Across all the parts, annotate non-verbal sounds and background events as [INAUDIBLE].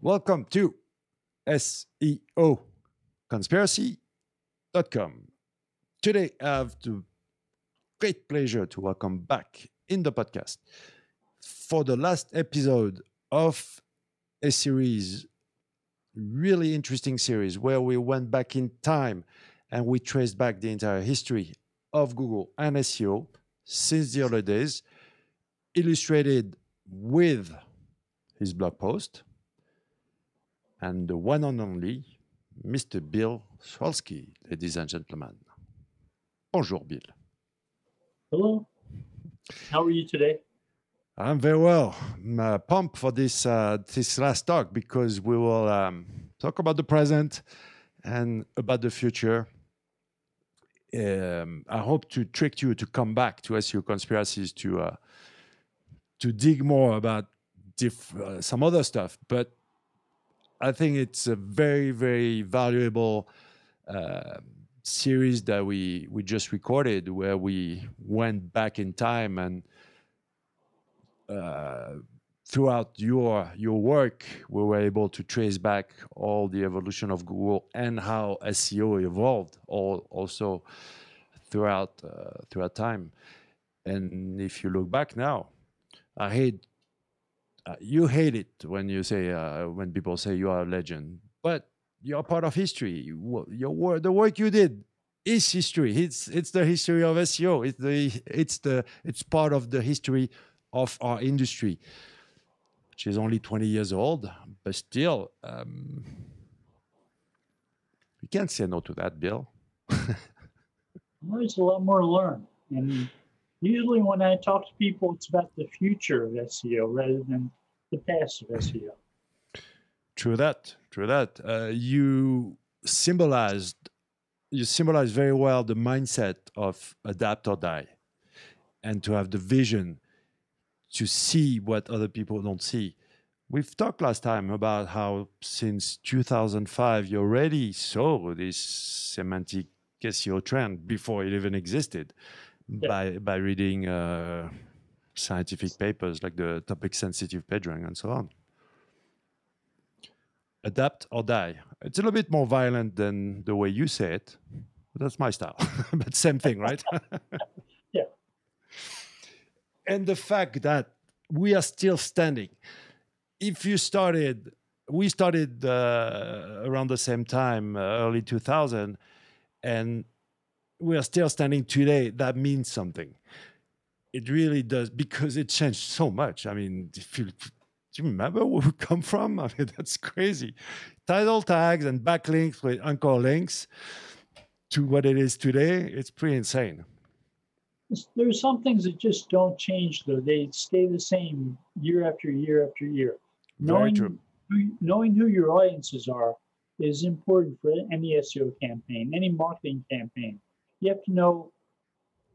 Welcome to SEO Conspiracy.com. Today, I have the great pleasure to welcome back in the podcast for the last episode of a series, really interesting series, where we went back in time and we traced back the entire history of Google and SEO since the early days, illustrated with his blog post and the one and only Mr. Bill Slawski, ladies and gentlemen. Bonjour, Bill. Hello. How are you today? I'm very well. I'm uh, pumped for this uh, this last talk because we will um, talk about the present and about the future. Um, I hope to trick you to come back to SEO conspiracies to uh, to dig more about diff- uh, some other stuff, but I think it's a very, very valuable uh, series that we we just recorded, where we went back in time and uh, throughout your your work, we were able to trace back all the evolution of Google and how SEO evolved, all also throughout uh, throughout time. And if you look back now, I hate uh, you hate it when you say uh, when people say you are a legend, but you're part of history. Your work, the work you did is history. It's it's the history of SEO. It's the it's the it's part of the history of our industry, which is only 20 years old, but still, um, we can't say no to that, Bill. [LAUGHS] There's a lot more to learn, and usually when I talk to people, it's about the future of SEO rather than the past of SEO. True that. True that. Uh, you symbolized you symbolize very well the mindset of adapt or die, and to have the vision to see what other people don't see. We've talked last time about how since 2005 you already saw this semantic SEO trend before it even existed yeah. by by reading uh, scientific papers like the topic sensitive PageRank and so on. Adapt or die. It's a little bit more violent than the way you say it. That's my style, [LAUGHS] but same thing, right? [LAUGHS] yeah. And the fact that we are still standing. If you started, we started uh, around the same time, uh, early 2000, and we are still standing today. That means something it really does because it changed so much. I mean, if you, do you remember where we [LAUGHS] come from? I mean, that's crazy. Title tags and backlinks with anchor links to what it is today, it's pretty insane. There's some things that just don't change, though. They stay the same year after year after year. Knowing, who, knowing who your audiences are is important for any SEO campaign, any marketing campaign. You have to know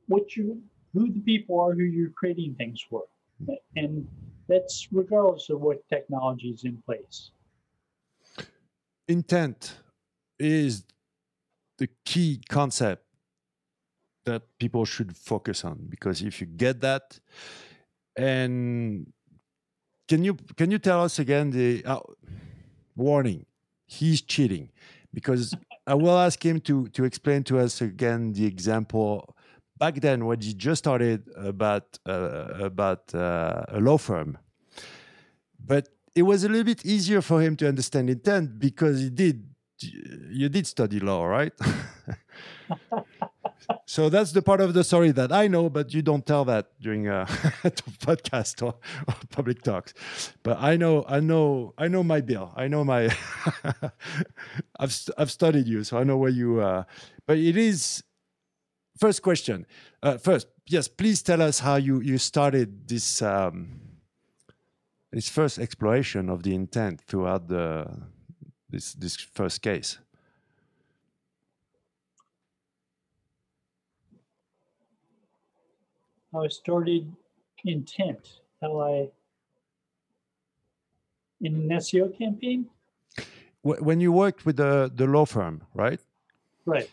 what you who the people are who you're creating things for. And that's regardless of what technology is in place. Intent is the key concept that people should focus on because if you get that and can you can you tell us again the uh, warning he's cheating because i will ask him to to explain to us again the example back then when he just started about uh, about uh, a law firm, but it was a little bit easier for him to understand intent because he did you did study law, right? [LAUGHS] so that's the part of the story that I know, but you don't tell that during [LAUGHS] a podcast or, or, public talks. But I know, I know, I know my bill. I know my. [LAUGHS] I've I've studied you, so I know where you. Uh, but it is first question. Uh, first, yes, please tell us how you you started this um, this first exploration of the intent throughout the this this first case. How I started intent. How I in an SEO campaign. When you worked with the the law firm, right? Right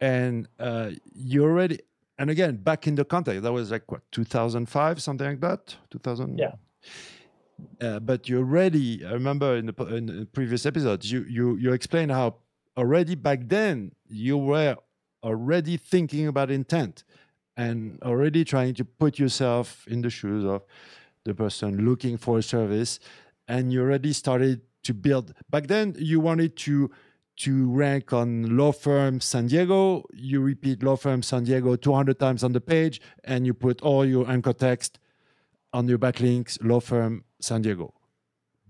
and uh, you already and again back in the context that was like what 2005 something like that? 2000 yeah. Uh, but you already I remember in the, in the previous episodes you you you explained how already back then you were already thinking about intent and already trying to put yourself in the shoes of the person looking for a service. And you already started to build back then you wanted to to rank on law firm san diego you repeat law firm san diego 200 times on the page and you put all your anchor text on your backlinks law firm san diego.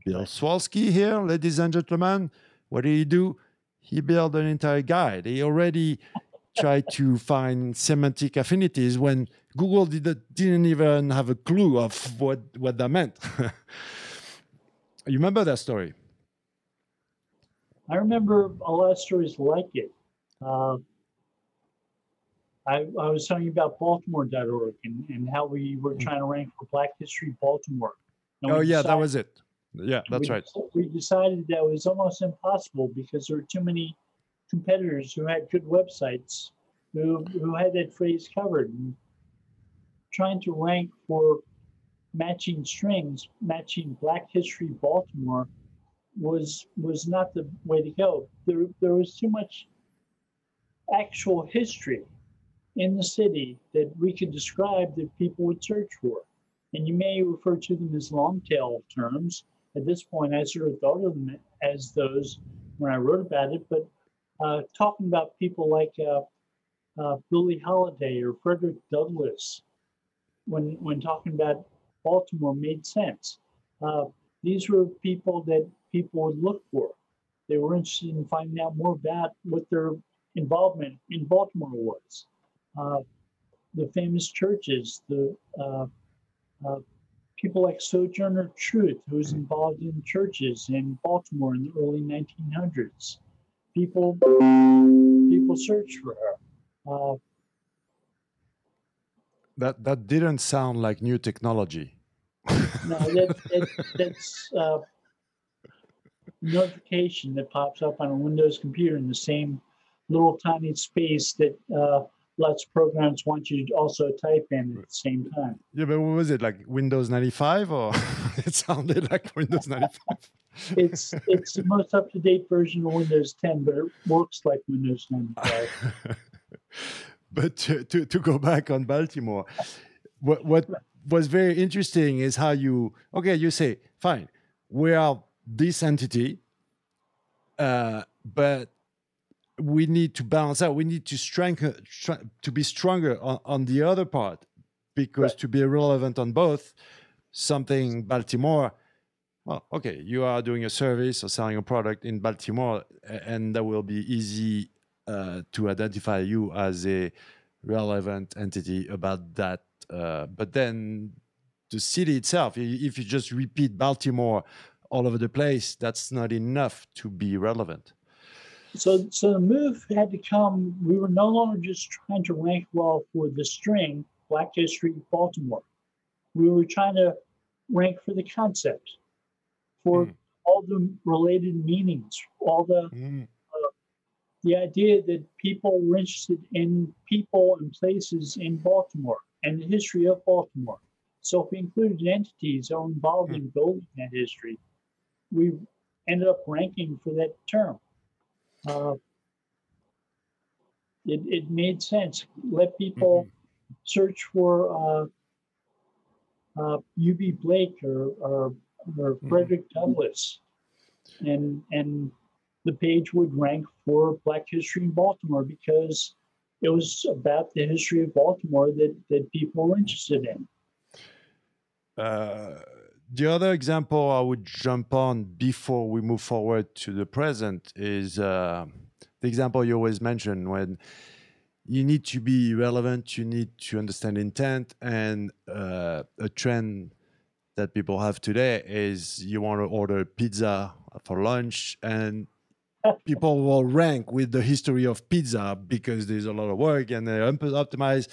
Bill Slawski here ladies and gentlemen. What did he do? He built an entire guide. He already tried to find semantic affinities when google did, didn't even have a clue of what, what that meant. [LAUGHS] You remember that story I remember a lot of stories like it. Uh, I, I was telling you about Baltimore.org and, and how we were trying to rank for Black History Baltimore. And oh, yeah, decided, that was it. Yeah, that's we, right. We decided that was almost impossible because there were too many competitors who had good websites who, who had that phrase covered. And trying to rank for matching strings, matching Black History Baltimore was was not the way to go. There there was too much actual history in the city that we could describe that people would search for. And you may refer to them as long tail terms. At this point, I sort of thought of them as those when I wrote about it, but uh, talking about people like uh, uh, Holiday or Frederick Douglass, when when talking about Baltimore, made sense. Uh, these were people that people would look for. They were interested in finding out more about what their involvement in Baltimore was. Uh, the famous churches, the uh, uh, people like Sojourner Truth, who was involved in churches in Baltimore in the early 1900s. People, people searched for her. Uh, that that didn't sound like new technology. No, that, that, that's uh, notification that pops up on a Windows computer in the same little tiny space that uh, lots of programs want you to also type in at the same time. Yeah, but what was it like Windows 95 or [LAUGHS] it sounded like Windows 95? it's it's the most up to date version of Windows 10, but it works like Windows 95. [LAUGHS] but to, to, to go back on Baltimore, what what was very interesting is how you okay you say fine we are this entity, uh, but we need to balance out. We need to strengthen to be stronger on, on the other part because right. to be relevant on both, something Baltimore. Well, okay, you are doing a service or selling a product in Baltimore, and that will be easy uh, to identify you as a relevant entity about that. Uh, but then the city itself, if you just repeat Baltimore all over the place, that's not enough to be relevant. So, so the move had to come. We were no longer just trying to rank well for the string Black History Baltimore. We were trying to rank for the concept, for mm. all the related meanings, all the mm. uh, the idea that people were interested in people and places in Baltimore and the history of Baltimore. So, if we included entities that were involved in building that history, we ended up ranking for that term. Uh, it, it made sense. Let people mm-hmm. search for uh, uh, Eubie Blake or, or, or mm-hmm. Frederick Douglass, and and the page would rank for Black history in Baltimore because it was about the history of Baltimore that that people were interested in. Uh, the other example I would jump on before we move forward to the present is uh, the example you always mention when you need to be relevant, you need to understand intent, and uh, a trend that people have today is you want to order pizza for lunch and people will rank with the history of pizza because there's a lot of work and they optimize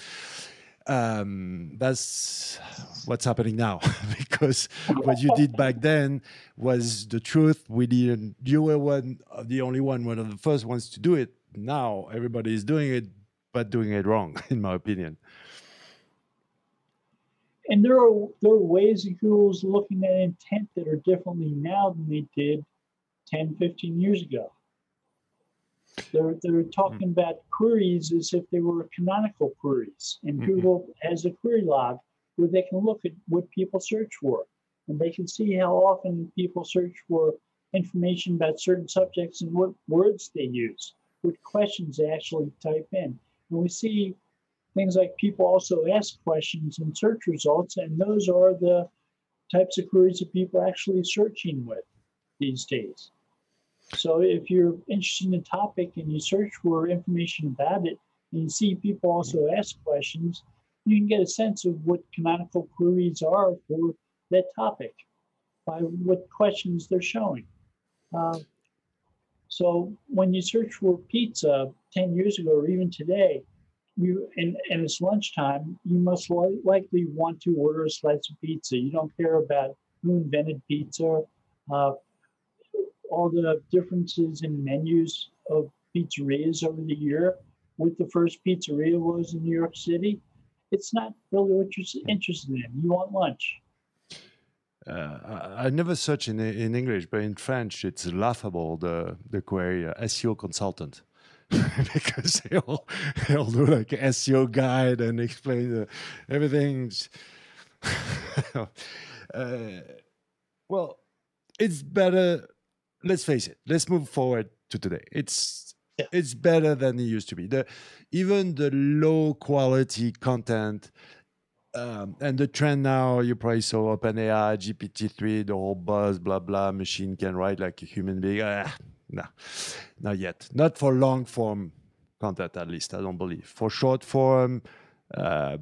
um, that's what's happening now [LAUGHS] because what you did back then was the truth. We didn't. You were one, the only one, one of the first ones to do it. Now everybody is doing it, but doing it wrong, [LAUGHS] in my opinion. and there are there are ways that Google's looking at intent that are differently now than they did 10, 15 years ago. They're they're talking mm-hmm. about queries as if they were canonical queries, and mm-hmm. Google has a query log where they can look at what people search for, and they can see how often people search for information about certain subjects and what words they use, what questions they actually type in. And we see things like people also ask questions in search results, and those are the types of queries that people are actually searching with these days. So if you're interested in a topic and you search for information about it, and you see people also ask questions, you can get a sense of what canonical queries are for that topic by what questions they're showing. Uh, so when you search for pizza 10 years ago or even today, you and, and it's lunchtime, you must li- likely want to order a slice of pizza. You don't care about who invented pizza, uh, all the differences in menus of pizzerias over the year, what the first pizzeria was in New York City. It's not really what you're interested in. You want lunch. Uh, I never search in in English, but in French it's laughable the the query uh, SEO consultant [LAUGHS] because they'll do like SEO guide and explain the, everything. [LAUGHS] uh, well, it's better let's face it. Let's move forward to today. It's yeah. it's better than it used to be. The even the low quality content. Um, and the trend now, you probably saw OpenAI, GPT-3, the whole buzz, blah blah. Machine can write like a human being. Ah, no, not yet. Not for long form content, at least. I don't believe. For short form, uh,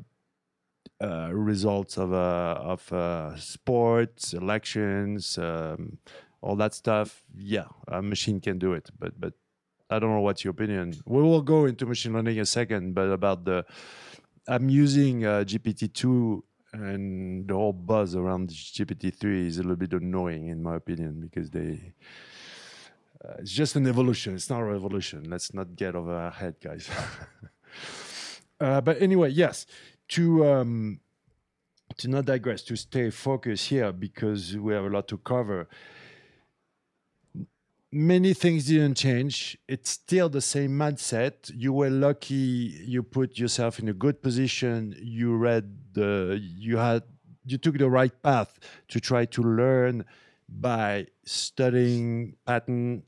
uh, results of uh, of uh, sports, elections, um, all that stuff, yeah, a machine can do it. But but I don't know what's your opinion. We will go into machine learning in a second, but about the I'm using uh, GPT two and the whole buzz around GPT three is a little bit annoying in my opinion because they. Uh, it's just an evolution. It's not a revolution. Let's not get over our head, guys. [LAUGHS] uh, but anyway, yes. To um, to not digress, to stay focused here because we have a lot to cover many things didn't change. It's still the same mindset. You were lucky. You put yourself in a good position. You read the. You had. You took the right path to try to learn by studying pattern,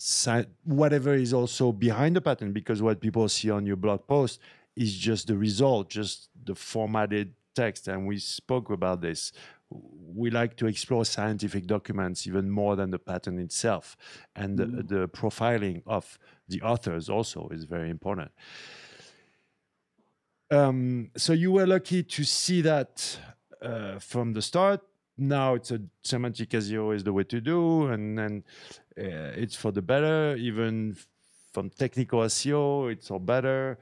whatever is also behind the pattern. Because what people see on your blog post is just the result, just the formatted text. And we spoke about this we like to explore scientific documents even more than the pattern itself. And mm. the, the, profiling of the authors also is very important. Um, so you were lucky to see that uh, from the start. Now it's a semantic SEO is the way to do, and then uh, it's for the better. Even from technical SEO, it's all better.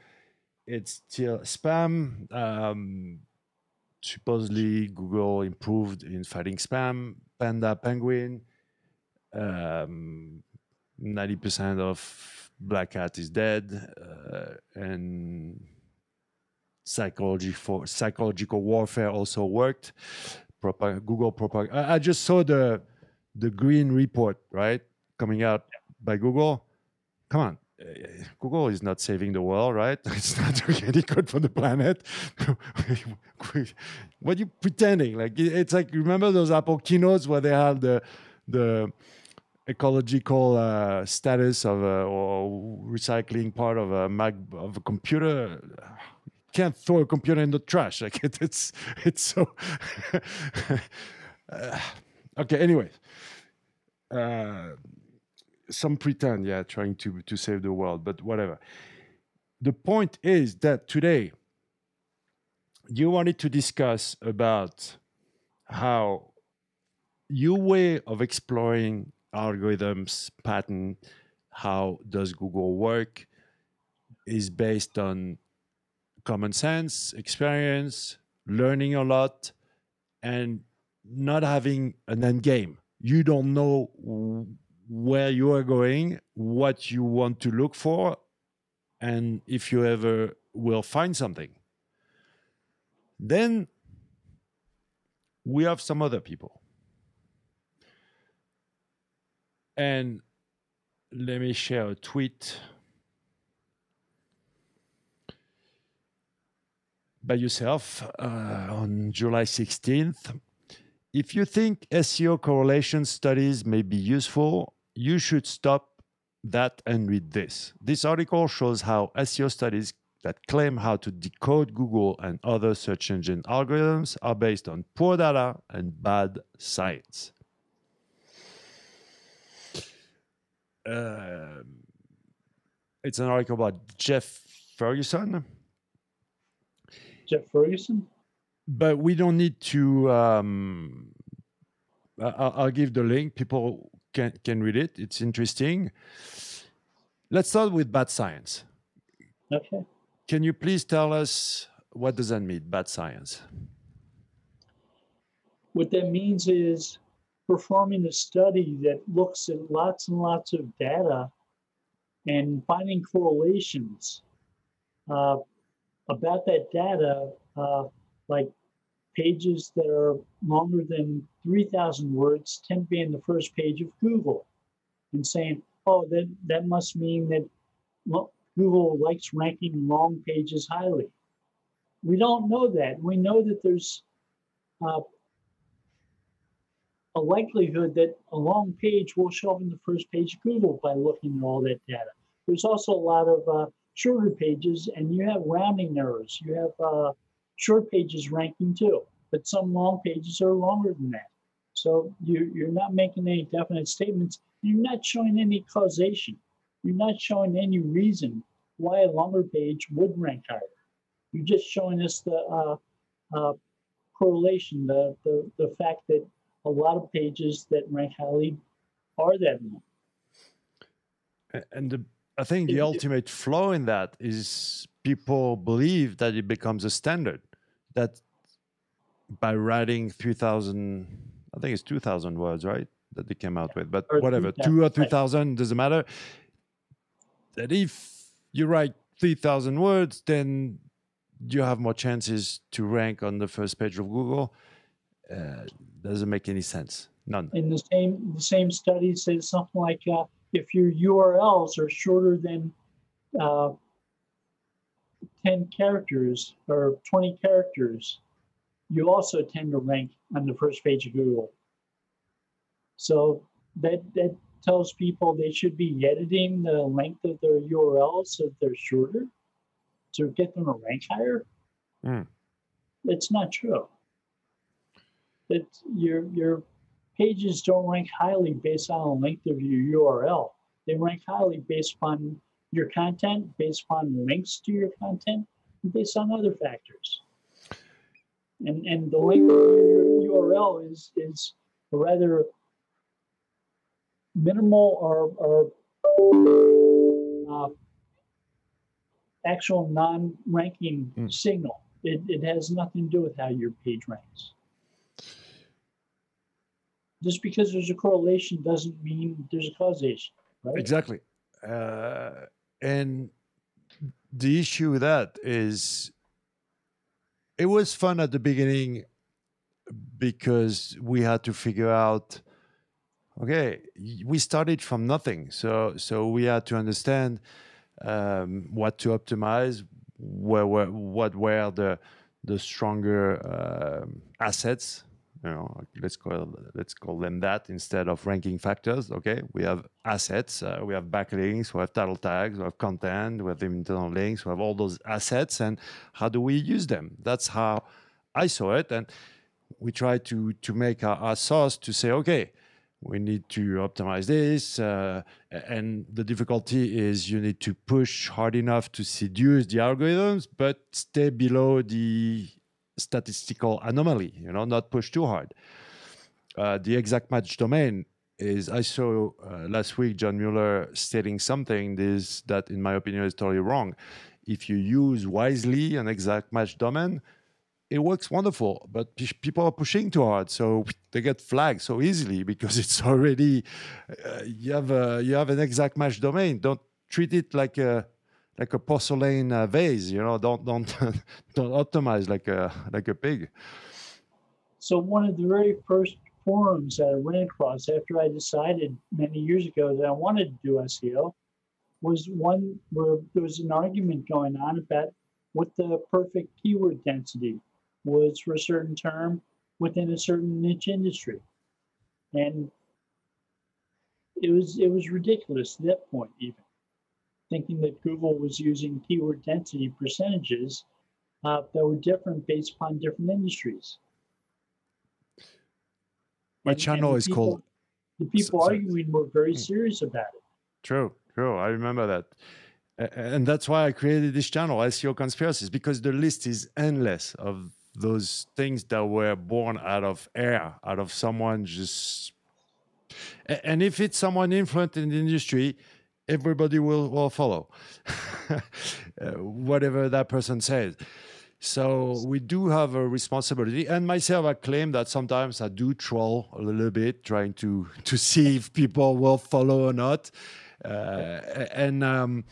It's still spam. Um, supposedly Google improved in fighting spam. Panda Penguin, um, 90% of Black Hat is dead, uh, and psychology for psychological warfare also worked. Propag- Google propaganda. I, I just saw the the green report right coming out by Google. Come on, Google is not saving the world, right? [LAUGHS] It's not doing any good for the planet. [LAUGHS] what are you pretending? Like it's like remember those Apple keynotes where they have the the ecological uh, status of a, or recycling part of a Mac of a computer. You can't throw a computer in the trash. [LAUGHS] Like it, it's it's so. uh, okay. Anyway. Uh, some pretend, yeah, trying to to save the world, but whatever. The point is that today you wanted to discuss about how your way of exploring algorithms, pattern, how does Google work, is based on common sense, experience, learning a lot, and not having an end game. You don't know where you are going, what you want to look for, and if you ever will find something. Then we have some other people. And let me share a tweet by yourself uh, on July 16th. If you think SEO correlation studies may be useful, you should stop that and read this. This article shows how SEO studies that claim how to decode Google and other search engine algorithms are based on poor data and bad science. Uh, it's an article about Jeff Ferguson. Jeff Ferguson? But we don't need to. Um, I'll, I'll give the link. People can, can read it. It's interesting. Let's start with bad science. Okay. Can you please tell us what does that mean, bad science? What that means is performing a study that looks at lots and lots of data and finding correlations uh, about that data, uh, like pages that are longer than 3,000 words tend to be in the first page of Google, and saying, oh, that, that must mean that Google likes ranking long pages highly. We don't know that. We know that there's uh, a likelihood that a long page will show up in the first page of Google by looking at all that data. There's also a lot of uh, shorter pages, and you have rounding errors. You have uh, short pages ranking too, but some long pages are longer than that. So you, you're not making any definite statements. You're not showing any causation. You're not showing any reason why a longer page would rank higher. You're just showing us the uh, uh, correlation, the, the, the fact that a lot of pages that rank highly are that long. And the, I think the ultimate flaw in that is people believe that it becomes a standard, that by writing 3,000, I think it's 2,000 words, right? That they came out with, but or whatever, two or 3,000, doesn't matter. That if you write 3,000 words, then you have more chances to rank on the first page of Google. Uh, doesn't make any sense. None. In the same the same study says something like uh, if your URLs are shorter than uh, 10 characters or 20 characters, you also tend to rank on the first page of Google. So that that tells people they should be editing the length of their URLs so they're shorter to get them to rank higher. Mm. It's not true. That your your pages don't rank highly based on the length of your URL. They rank highly based upon your content, based upon links to your content, and based on other factors. And and the link URL is is a rather minimal or, or uh, actual non-ranking mm. signal. It, it has nothing to do with how your page ranks. Just because there's a correlation doesn't mean there's a causation. Right? Exactly. Uh, and the issue with that is it was fun at the beginning because we had to figure out okay we started from nothing. So so we had to understand um, what to optimize where, where what were the the stronger uh, assets you know let's call let's call them that instead of ranking factors okay we have assets uh, we have backlinks we have title tags we have content we have internal links we have all those assets and how do we use them that's how i saw it and we try to to make our, our sauce to say okay we need to optimize this. Uh, and the difficulty is you need to push hard enough to seduce the algorithms, but stay below the statistical anomaly, you know, not push too hard. Uh, the exact match domain is, I saw uh, last week John Mueller stating something this, that, in my opinion, is totally wrong. If you use wisely an exact match domain, it works wonderful, but people are pushing too hard, so they get flagged so easily because [LAUGHS] it's already uh, you have a, you have an exact match domain. Don't treat it like a like a porcelain uh, vase. You know, don't don't [LAUGHS] don't optimize like a like a pig. So one of the very first forums that I ran across after I decided many years ago that I wanted to do SEO was one where there was an argument going on about what the perfect keyword density was for a certain term within a certain niche industry. And it was it was ridiculous at that point even thinking that Google was using keyword density percentages uh, that were different based upon different industries. My and, channel and is people, called. The people so, arguing were very hmm. serious about it. True, true. I remember that. And that's why I created this channel, SEO Conspiracies, because the list is endless of those things that were born out of air, out of someone just. And if it's someone influent in the industry, everybody will, will follow [LAUGHS] uh, whatever that person says. So we do have a responsibility. And myself, I claim that sometimes I do troll a little bit, trying to to see if people will follow or not. Uh, and um,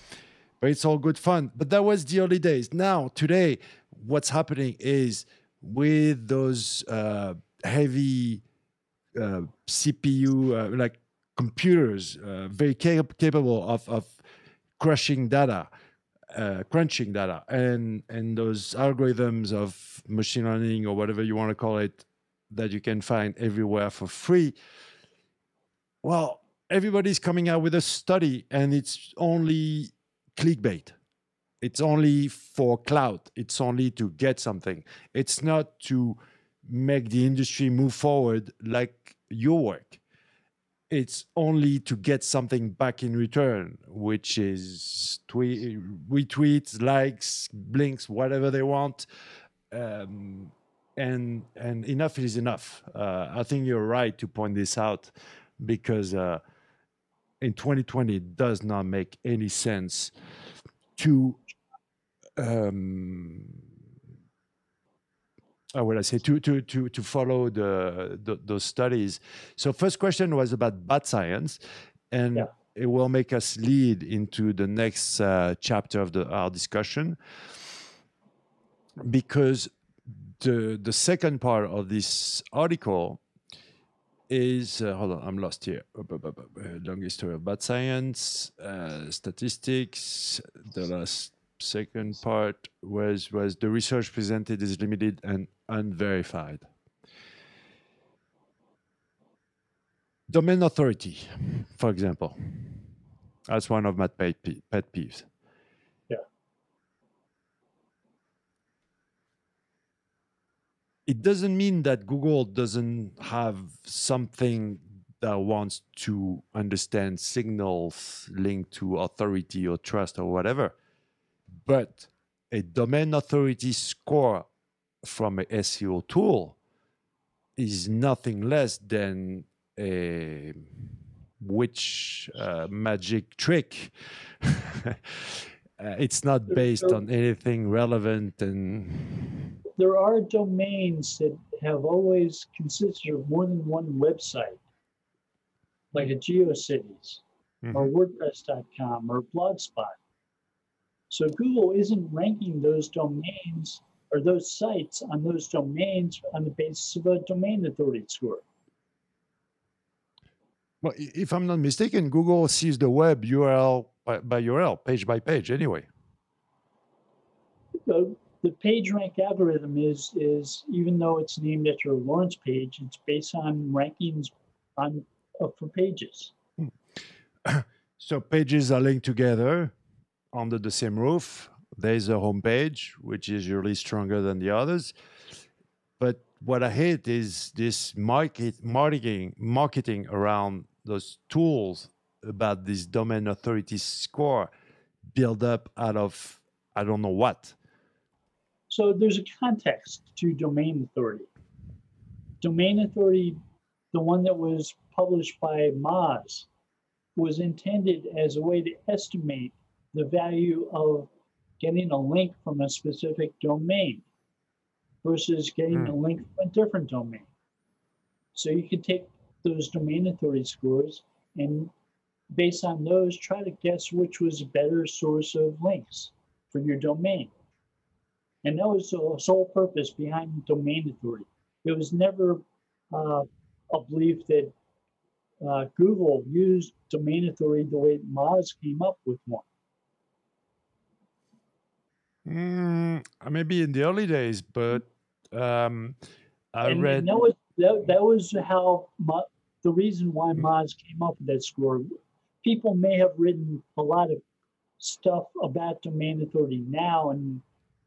but it's all good fun. But that was the early days. Now today, what's happening is with those uh, heavy uh, CPU, uh, like computers, uh, very cap- capable of of crushing data uh, crunching data. And and those algorithms of machine learning or whatever you want to call it that you can find everywhere for free well everybody's coming out with a study and it's only clickbait. It's only for clout it's only to get something. It's not to make the industry move forward like your work it's only to get something back in return, which is tweet, retweets, likes, blinks, whatever they want. Um, and and enough is enough. Uh, I think you're right to point this out because uh, in 2020 it does not make any sense to um, how would I say to to to to follow the, the those studies. So first question was about bad science, and yeah. it will make us lead into the next uh, chapter of the our discussion because the the second part of this article is uh, hold on i'm lost here long history of bad science uh, statistics the last second part was was the research presented is limited and unverified. Domain authority, for example, that's one of my pet, pet peeves. Yeah. It doesn't mean that Google doesn't have something that wants to understand signals linked to authority or trust or whatever but a domain authority score from a SEO tool is nothing less than a witch uh, magic trick. [LAUGHS] uh, it's not based on anything relevant and there are domains that have always consisted of more than one website like a geocities mm-hmm. or wordpress.com or blogspot so Google isn't ranking those domains or those sites on those domains on the basis of a domain authority score. Well, if I'm not mistaken, Google sees the web URL by, by URL, page by page, anyway. The, the page rank algorithm is is even though it's named after a Lawrence page, it's based on rankings on uh, for pages. Hmm. [CLEARS THROAT] So pages are linked together under the same roof. There's a homepage, which is usually stronger than the others. But what I hate is this market marketing marketing around those tools about this domain authority score build up out of I don't know what. So there's a context to domain authority. Domain authority, the one that was published by Moz, was intended as a way to estimate the value of getting a link from a specific domain versus getting mm. a link from a different domain. So you can take those domain authority scores and based on those, try to guess which was a better source of links for your domain. And that was the sole purpose behind domain authority. it was never uh, a belief that uh, Google used domain authority the way Moz came up with one. Mm, maybe in the early days, but um, I and, read. And that was that, that was how the reason why Moz came up with that score. People may have written a lot of stuff about domain authority now, and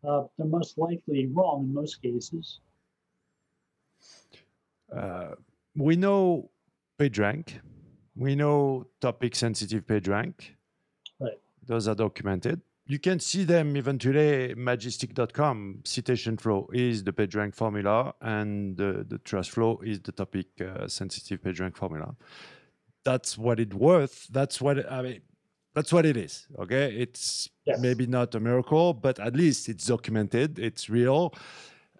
uh, they're most likely wrong in most cases. Uh, we know PageRank. We know topic sensitive PageRank. Right. Those are documented. You can see them even today. Majestic.com citation flow is the PageRank formula, and the, the trust flow is the topic uh, sensitive PageRank formula. That's what it's worth. That's what I mean. That's what it is. Okay, it's yes. maybe not a miracle, but at least it's documented. It's real.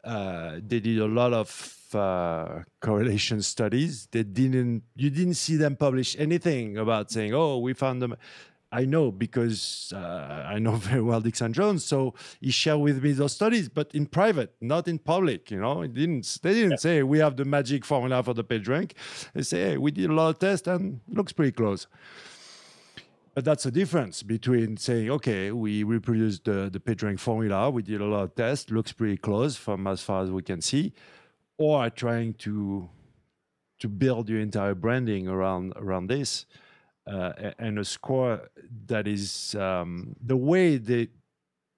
Uh, they did a lot of uh, correlation studies. They didn't. You didn't see them publish anything about saying, "Oh, we found them." I know because uh, I know [LAUGHS] very well Dixon Jones, so he shared with me those studies, but in private, not in public. You know, it didn't. They didn't yeah. say we have the magic formula for the page rank. They say hey, we did a lot of tests and looks pretty close. But that's the difference between saying, okay, we reproduced the, the PageRank formula, we did a lot of tests, looks pretty close from as far as we can see, or trying to to build your entire branding around around this uh, and a score that is um, the way they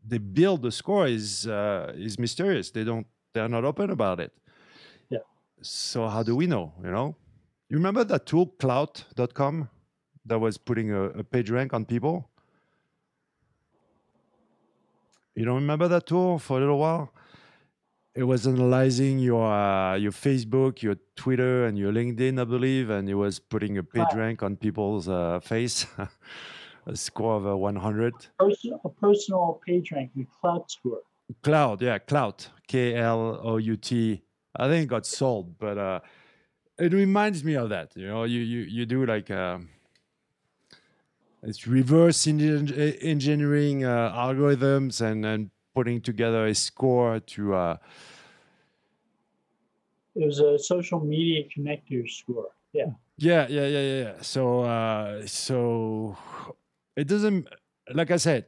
they build the score is uh, is mysterious. They don't they're not open about it. Yeah. So how do we know? You know, you remember that tool Klout.com that was putting a, a page rank on people. You don't remember that tool for a little while? It was analyzing your uh, your Facebook, your Twitter, and your LinkedIn, I believe, and it was putting a page rank on people's uh, face, [LAUGHS] a score of uh, 100. Personal, a personal page rank, the Klout score. Klout, yeah, Klout, K L O U T. I think it got sold, but uh, it reminds me of that. You know, you you you do like. Uh, it's reverse engineering uh, algorithms and, and putting together a score to. Uh, it was a social media connector score. Yeah. Yeah, yeah, yeah, yeah. So, uh, so it doesn't. Like I said,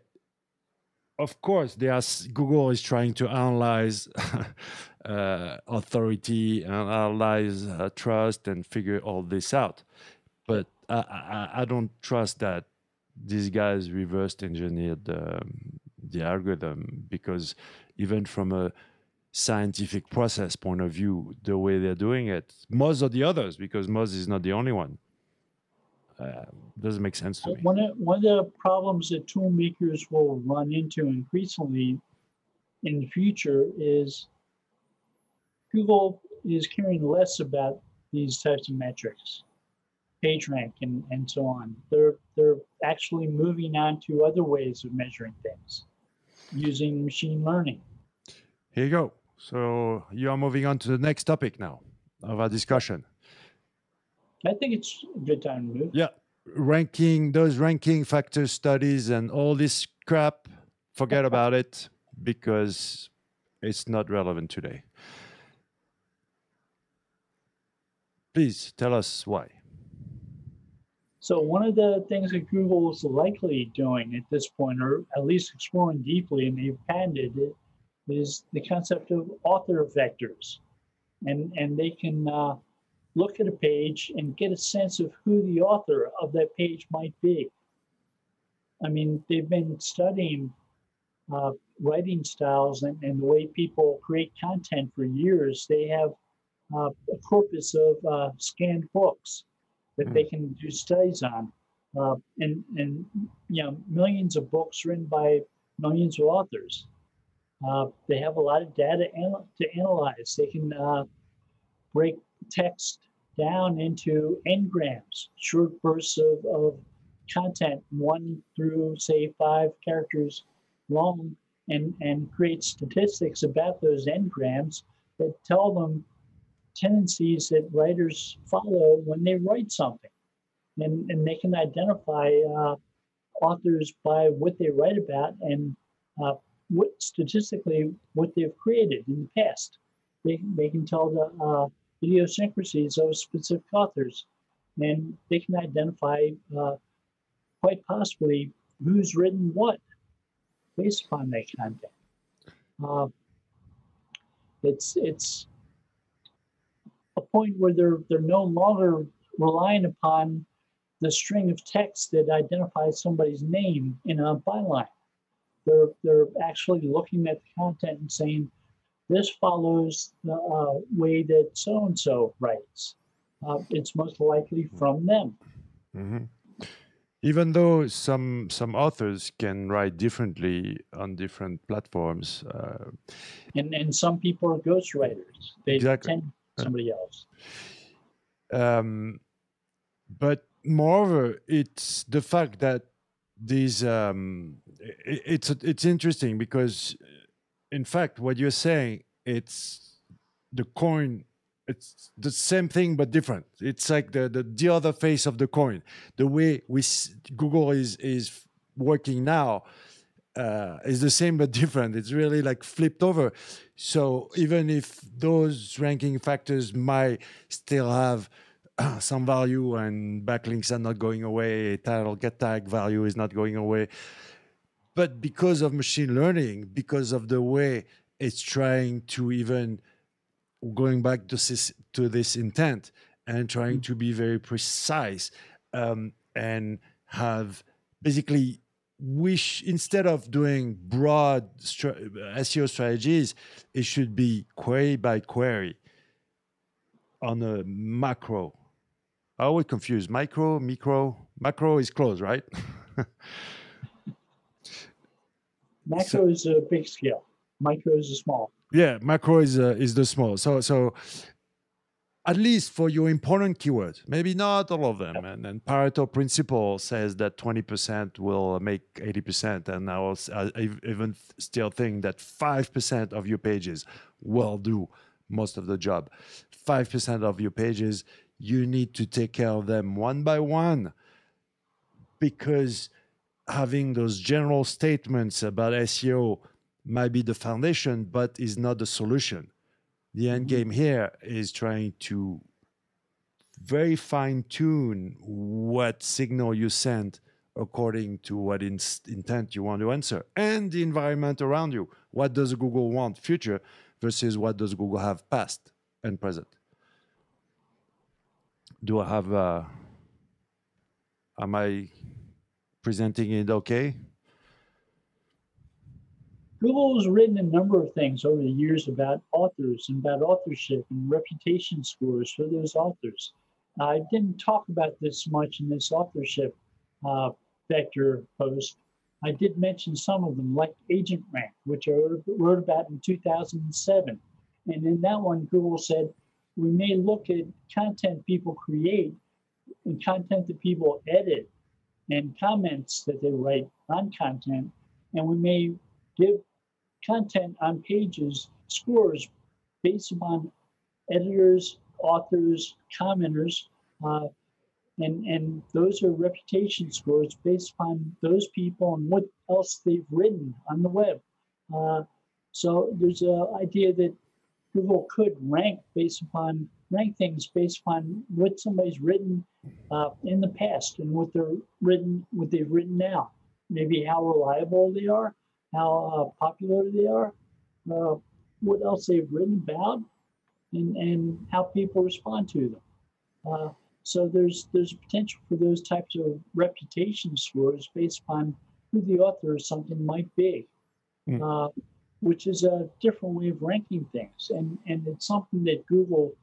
of course, there's Google is trying to analyze [LAUGHS] uh, authority and analyze uh, trust and figure all this out. But I, I, I don't trust that these guys reversed engineered um, the algorithm because even from a scientific process point of view, the way they're doing it, Moz of the others, because Moz is not the only one. Uh, doesn't make sense to me. One of, one of the problems that tool makers will run into increasingly in the future is Google is caring less about these types of metrics, PageRank and, and so on. They're they're actually moving on to other ways of measuring things using machine learning. Here you go. So you are moving on to the next topic now of our discussion. I think it's a good time to move. Yeah. Ranking, those ranking factor studies and all this crap, forget about it because it's not relevant today. Please tell us why. So one of the things that Google is likely doing at this point, or at least exploring deeply, and they've patented it, is the concept of author vectors, and and they can uh, look at a page and get a sense of who the author of that page might be. I mean, they've been studying uh, writing styles and, and the way people create content for years. They have uh, a corpus of uh, scanned books that mm. they can do studies on. Uh, and, and, you know, millions of books written by millions of authors. Uh, they have a lot of data an- to analyze. They can uh, break text down into n-grams, short bursts of, of content, one through, say, five characters long, and, and create statistics about those n-grams that tell them tendencies that writers follow when they write something. And, and they can identify uh, authors by what they write about and uh, what statistically what they've created in the past. they, they can tell the uh, idiosyncrasies of specific authors, and they can identify uh, quite possibly who's written what based upon that content. Uh, it's it's a point where they're they're no longer relying upon the string of text that identifies somebody's name in a byline. They're they're actually looking at the content and saying, this follows the uh, way that so and so writes. Uh, it's most likely from them. Mm-hmm. Even though some some authors can write differently on different platforms, uh, and and some people are ghostwriters. They exactly. tend somebody else. Um, but moreover, it's the fact that these um, it, it's it's interesting because in fact, what you're saying, it's the coin. It's the same thing but different. It's like the, the the other face of the coin. The way we Google is is working now uh, is the same but different. It's really like flipped over. So even if those ranking factors might still have uh, some value and backlinks are not going away, title get tag value is not going away, but because of machine learning, because of the way it's trying to even going back to this, to this intent and trying mm. to be very precise um, and have basically wish instead of doing broad stra- SEO strategies, it should be query by query on a macro. I always confuse micro, micro. Macro is close, right? [LAUGHS] Macro so, is a big scale. Micro is a small. Yeah, macro is uh, is the small. So so at least for your important keywords, maybe not all of them. And, and Pareto principle says that 20% will make 80%. And I, was, I even still think that 5% of your pages will do most of the job. 5% of your pages, you need to take care of them one by one because – having those general statements about SEO might be the foundation, but is not the solution. The end mm-hmm. game here is trying to very fine tune what signal you send according to what in- intent you want to answer and the environment around you. What does Google want future versus what does Google have past and present? Do I have, uh, am I presenting it okay? Google has written a number of things over the years about authors and about authorship and reputation scores for those authors. I didn't talk about this much in this authorship uh, vector post. I did mention some of them, like Agent Rank, which I wrote about in 2007. And in that one, Google said, we may look at content people create and content that people edit and comments that they write on content. And we may give content on pages scores based upon editors, authors, commenters, uh, and and those are reputation scores based upon those people and what else they've written on the web. Uh, so there's an idea that Google could rank based upon rank things based upon what somebody's written uh, in the past and what they're written, what they've written now. Maybe how reliable they are, how uh, popular they are, uh, what else they've written about, and, and how people respond to them. Uh, so there's there's potential for those types of reputation scores based upon who the author of something might be. Mm. which is a different way of ranking things, and and it's something that Google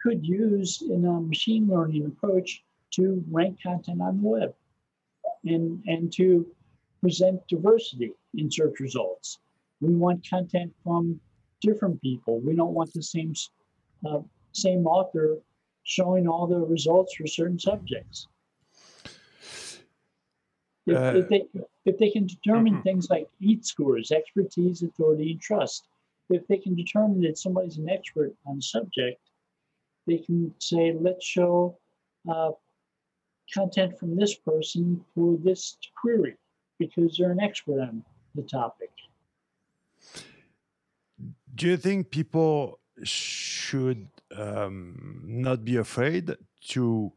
could use in a machine learning approach to rank content on the web and, and to present diversity in search results. We want content from different people. We don't want the same uh, same author showing all the results for certain subjects. If, uh, if they if they can determine mm-hmm. things like EAT scores, expertise, authority, and trust, if they can determine that somebody's an expert on a subject, they can say, let's show uh, content from this person for this query because they're an expert on the topic. Do you think people should um, not be afraid to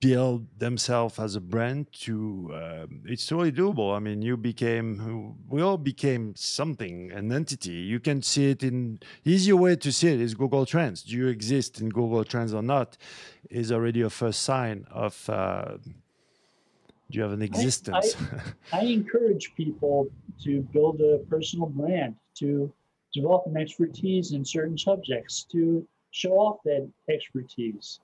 build themselves as a brand to uh, it's totally doable. I mean you became we all became something an entity. You can see it in easier way to see it is google trends. Do you exist in google trends or not is already a first sign of uh, do you have an existence I, I, I encourage people to build a personal brand to develop an expertise in certain subjects to show off that expertise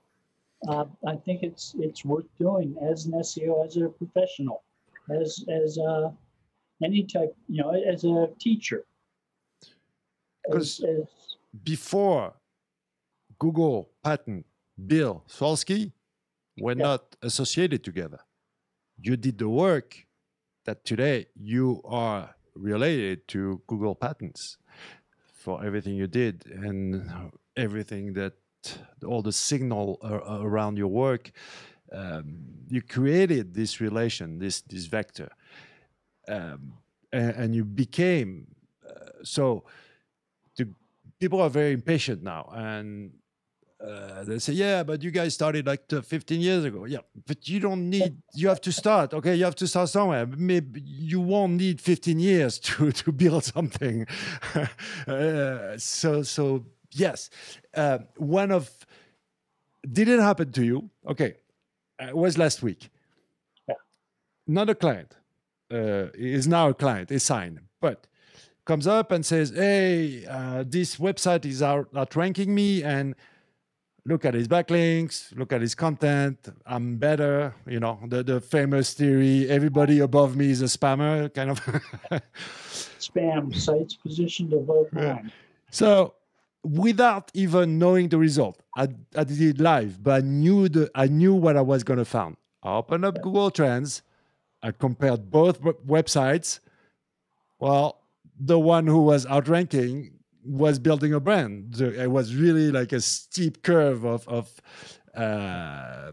uh, I think it's it's worth doing as an SEO, as a professional, as as uh, any type, you know, as a teacher. Because before Google, Patton, Bill, Slawski were yeah. not associated together. You did the work that today you are related to Google patents for everything you did and everything that all the signal around your work, um, you created this relation, this this vector, um, and, and, you became uh, so. The, people are very impatient now, and uh, they say, "Yeah, but you guys started like 15 years ago." Yeah, but you don't need. You have to start. Okay, you have to start somewhere. Maybe you won't need 15 years [LAUGHS] to to build something. [LAUGHS] uh, so so yes, uh, one of didn't happen to you. Okay, uh, it was last week. Yeah. Not a client. Uh, is now a client. Is signed, but comes up and says, "Hey, uh, this website is out, outranking me, and look at his backlinks, look at his content. I'm better. You know, the the famous theory: everybody above me is a spammer, kind of. [LAUGHS] Spam sites positioned above mine. So without even knowing the result. I, I did it live, but I knew the I knew what I was gonna find. I opened up Google Trends. I compared both websites. Well, the one who was outranking was building a brand. It was really like a steep curve of of uh,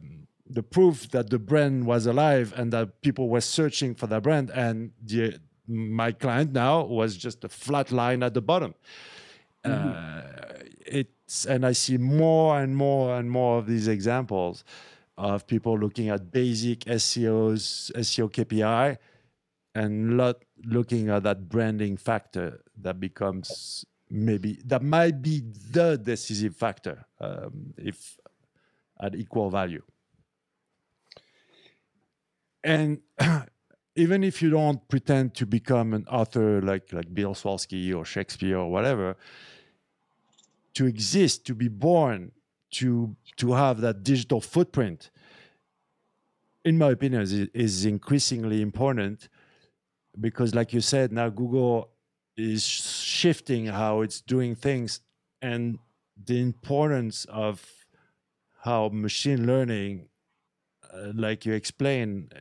the proof that the brand was alive and that people were searching for that brand. And the, my client now was just a flat line at the bottom. Mm-hmm. Uh, it's and I see more and more and more of these examples of people looking at basic SEOs, SEO KPI, and not looking at that branding factor that becomes maybe that might be the decisive factor um, if at equal value. And [CLEARS THROAT] even if you don't pretend to become an author like like Bill Slawski or Shakespeare or whatever, to exist, to be born, to to have that digital footprint, in my opinion, is, is increasingly important because, like you said, now Google is shifting how it's doing things, and the importance of how machine learning, uh, like you explained,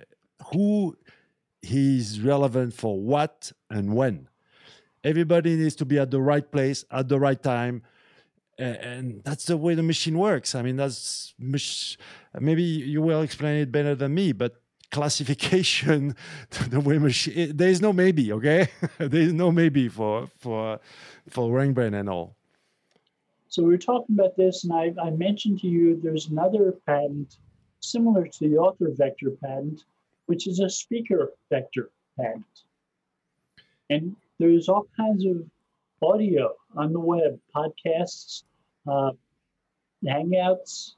who is relevant for what and when. Everybody needs to be at the right place at the right time and that's the way the machine works. I mean, that's maybe you will explain it better than me, but classification, [LAUGHS] the way machine, there is no maybe, okay? [LAUGHS] there is no maybe for for for RankBrain and all. So we are talking about this, and I, I mentioned to you there's another patent similar to the author vector patent, which is a speaker vector patent. And there's all kinds of audio on the web, podcasts, uh, Hangouts,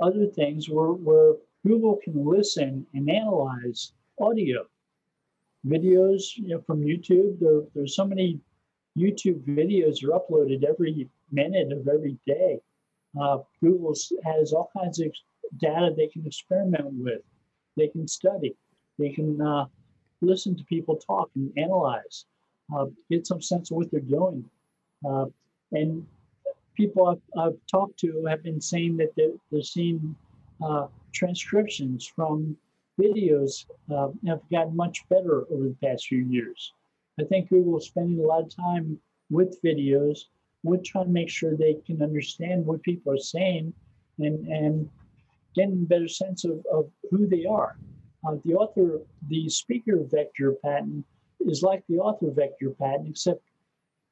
other things where, where Google can listen and analyze audio. Videos you know, from YouTube, there, there's so many YouTube videos are uploaded every minute of every day. Uh, Google has all kinds of data they can experiment with. They can study. They can uh, listen to people talk and analyze uh, get some sense of what they're doing. Uh, and people I've, I've, talked to have been saying that they're, they're seeing uh, transcriptions from videos uh, have gotten much better over the past few years. I think Google is spending a lot of time with videos, with trying to make sure they can understand what people are saying and, and getting a better sense of, of who they are. Uh, the author, the speaker vector patent is like the author vector patent, except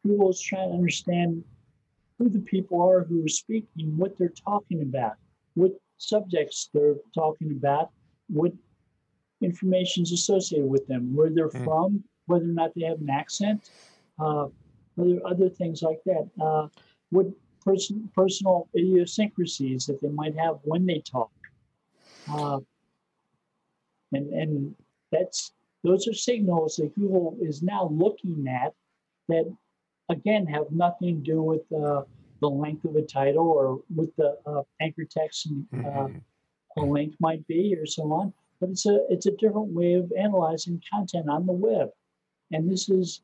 Google is trying to understand who the people are who are speaking, what they're talking about, what subjects they're talking about, what information is associated with them, where they're mm. from, whether or not they have an accent, uh, other other things like that. Uh, what person, personal idiosyncrasies that they might have when they talk, uh, and and that's those are signals that Google is now looking at that again have nothing to do with uh, the length of a title or what the uh, anchor text and uh, mm-hmm. a link might be or so on. But it's a it's a different way of analyzing content on the web, and this is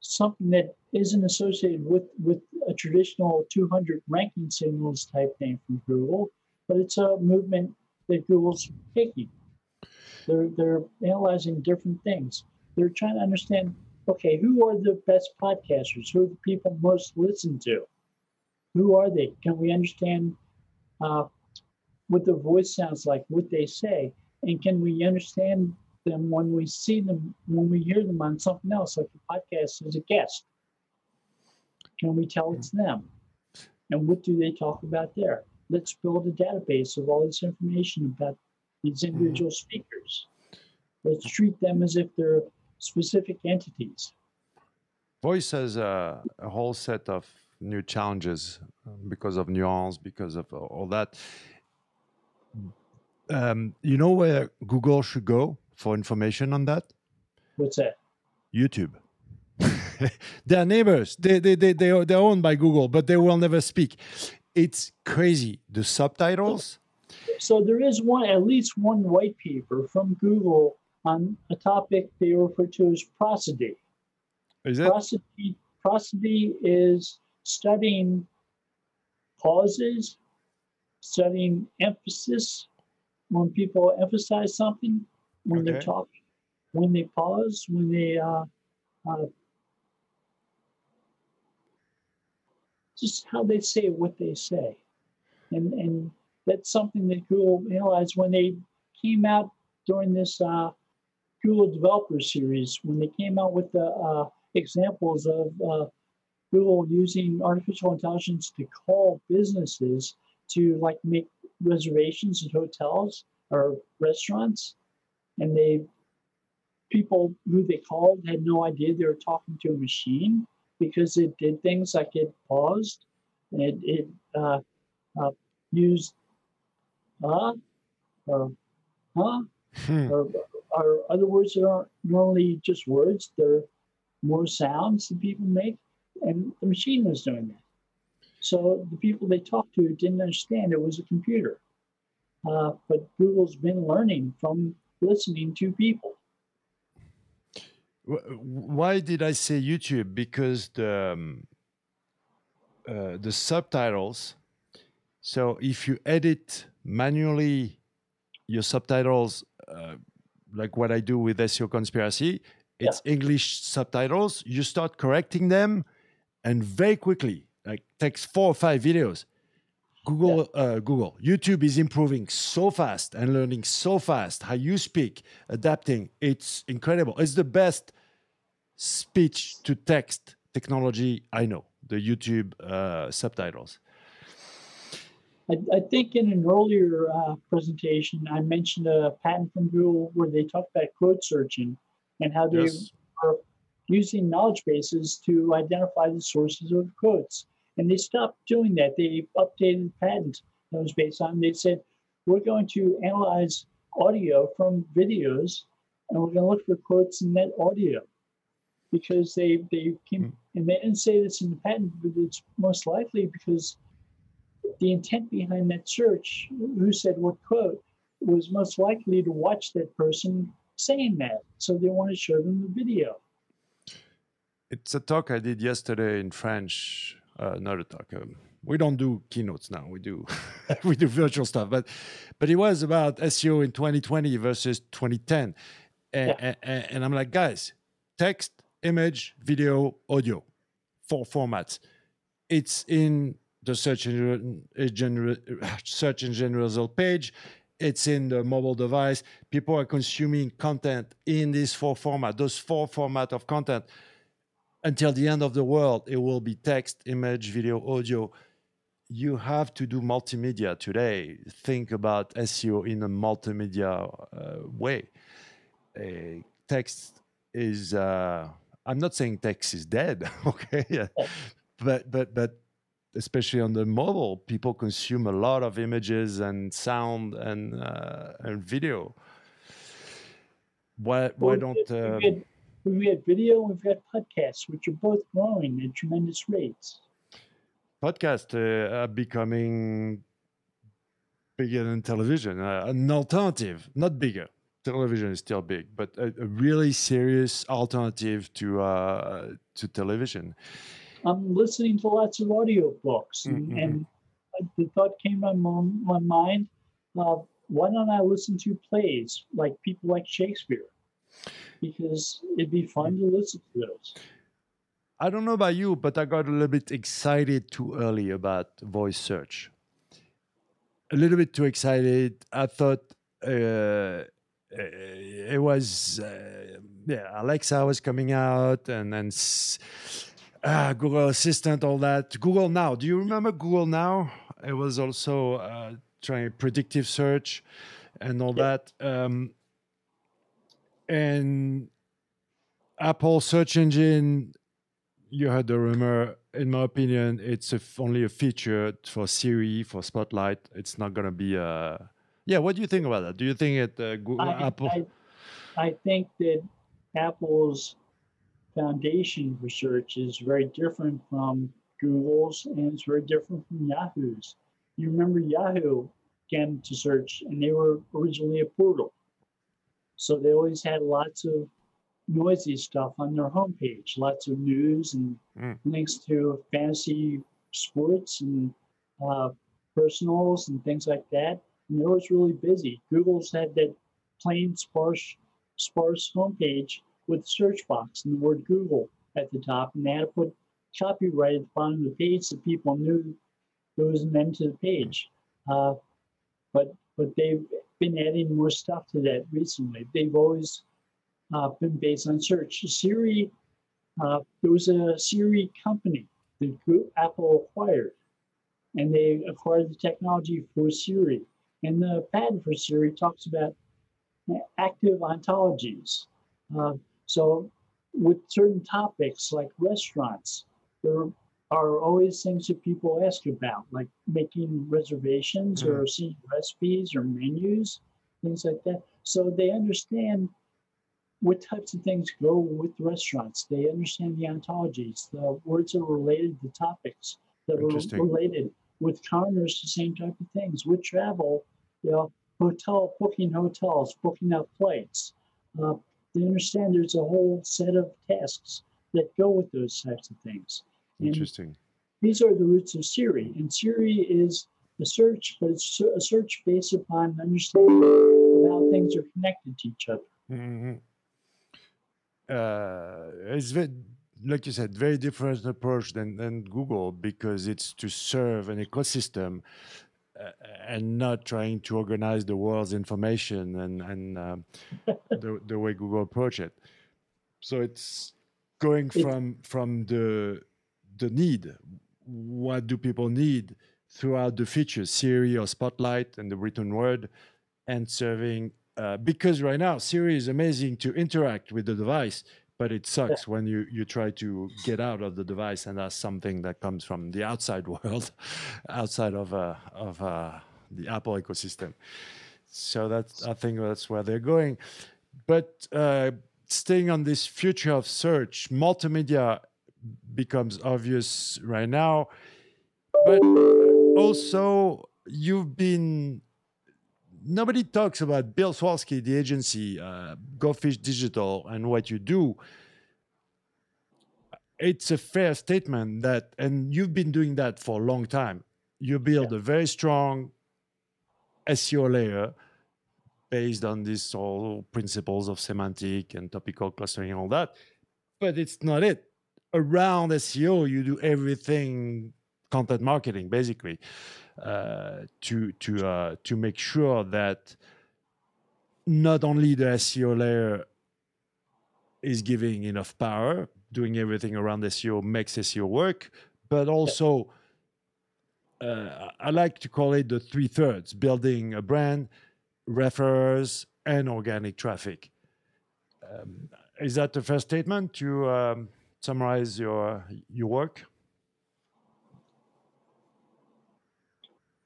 something that isn't associated with with a traditional 200 ranking signals type thing from Google, but it's a movement that Google's taking. They're they're analyzing different things. They're trying to understand okay, who are the best podcasters? Who are the people most listened to? Who are they? Can we understand uh, what their voice sounds like, what they say? And can we understand them when we see them, when we hear them on something else, like a podcast as a guest? Can we tell it's them? And what do they talk about there? Let's build a database of all this information about these individual speakers. Let's treat them as if they're specific entities. Voice has a, a whole set of new challenges um, because of nuance, because of all that. Um, you know where Google should go for information on that? What's that? YouTube. [LAUGHS] they're neighbors. They, they, they, they are, they're owned by Google, but they will never speak. It's crazy. The subtitles. So there is one, at least one white paper from Google on a topic they refer to as prosody. Is it? Prosody, prosody is studying pauses, studying emphasis when people emphasize something, when okay. they're talking, when they pause, when they uh, uh, just how they say what they say. And, and that's something that Google analyzed when they came out during this uh, Google Developer Series when they came out with the uh, examples of uh, Google using artificial intelligence to call businesses to like make reservations at hotels or restaurants, and they people who they called had no idea they were talking to a machine because it did things like it paused, and it, it uh, uh, used uh or huh hmm. or are other words that aren't normally just words. They're more sounds that people make, and the machine was doing that. So the people they talked to didn't understand it was a computer. Uh, but Google's been learning from listening to people. Why did I say YouTube? Because the um, uh, the subtitles. So if you edit manually your subtitles uh, like what I do with SEO Conspiracy. It's yeah. English subtitles. You start correcting them, and very quickly, like takes four or five videos. Google, yeah. uh, Google, YouTube is improving so fast and learning so fast how you speak, adapting. It's incredible. It's the best speech to text technology I know. The YouTube uh, subtitles. I, I think in an earlier uh, presentation, I mentioned a patent from Google where they talked about quote searching and how they yes. are using knowledge bases to identify the sources of quotes. And they stopped doing that. They updated the patent that was based on. They said, we're going to analyze audio from videos and we're going to look for quotes in that audio because they they came mm. and they didn't say this in the patent, but it's most likely because the intent behind that search, who said what quote, was most likely to watch that person saying that. So they want to show them the video. It's a talk I did yesterday in French. Uh, not a talk. Um, we don't do keynotes now. We do [LAUGHS] we do virtual stuff. But but it was about SEO in 2020 versus 2010. And, yeah. and, and I'm like, guys, text, image, video, audio, four formats. It's in the search engine, search engine result page. It's in the mobile device. People are consuming content in these four format. Those four format of content until the end of the world, it will be text, image, video, audio. You have to do multimedia today. Think about SEO in a multimedia uh, way. Uh, text is. Uh, I'm not saying text is dead, [LAUGHS] okay, but but but especially on the mobile, people consume a lot of images and sound and uh, and video. Why why don't uh, we had video we've got podcasts, which are both growing at tremendous rates. Podcasts uh, are becoming bigger than television, uh, an alternative, not bigger. Television is still big, but a, a really serious alternative to uh, to television. I'm listening to lots of audio books, and, mm-hmm. and the thought came on my, my mind: uh, why don't I listen to plays like people like Shakespeare? because it'd be fun to listen to those. I don't know about you, but I got a little bit excited too early about voice search. A little bit too excited. I thought uh, it was, uh, yeah, Alexa was coming out and then uh, Google Assistant, all that. Google Now. Do you remember Google Now? It was also uh, trying predictive search and all yeah. that. Um, and Apple search engine, you heard the rumor. In my opinion, it's a, only a feature for Siri, for Spotlight. It's not going to be a. Yeah, what do you think about that? Do you think it uh, Google, I, Apple? I, I think that Apple's foundation research is very different from Google's, and it's very different from Yahoo's. You remember Yahoo came to search, and they were originally a portal. So they always had lots of noisy stuff on their homepage, lots of news and mm. links to fantasy sports and uh, personals and things like that. And they was really busy. Google's had that plain sparse sparse homepage with search box and the word Google at the top, and they had to put copyright at the bottom of the page so people knew there was an end to the page. Uh, but but they've been adding more stuff to that recently. They've always uh, been based on search. Siri, uh, there was a Siri company that Apple acquired, and they acquired the technology for Siri. And the patent for Siri talks about active ontologies. Uh, so, with certain topics like restaurants, there are always things that people ask about, like making reservations mm-hmm. or seeing recipes or menus, things like that. So they understand what types of things go with restaurants. They understand the ontologies, the words that are related to topics that are related with commerce, the same type of things. With travel, you know, hotel booking hotels, booking out flights. Uh, they understand there's a whole set of tasks that go with those types of things. Interesting. these are the roots of Siri, and Siri is a search, but it's a search based upon understanding how things are connected to each other. Mm-hmm. Uh, it's very, like you said, very different approach than, than Google because it's to serve an ecosystem uh, and not trying to organize the world's information and, and uh, [LAUGHS] the, the way Google approach it. So it's going from from the the need. What do people need throughout the features, Siri or Spotlight and the written word, and serving. Uh, because right now, Siri is amazing to interact with the device, but it sucks yeah. when you, you try to get out of the device and ask something that comes from the outside [LAUGHS] world, outside of, uh, of uh, the Apple ecosystem. So that's I think that's where they're going. But uh, staying on this future of search, multimedia becomes obvious right now. But also, you've been nobody talks about Bill Slawski, the agency, uh, GoFish Digital, and what you do. It's a fair statement that, and you've been doing that for a long time. You build yeah. a very strong SEO layer based on these all principles of semantic and topical clustering and all that. But it's not it around SEO, you do everything content marketing basically uh, to to uh, to make sure that not only the SEO layer is giving enough power, doing everything around SEO makes SEO work, but also uh, I like to call it the three thirds: building a brand, referrers, and organic traffic. Um, is that the first statement to um, summarize your your work?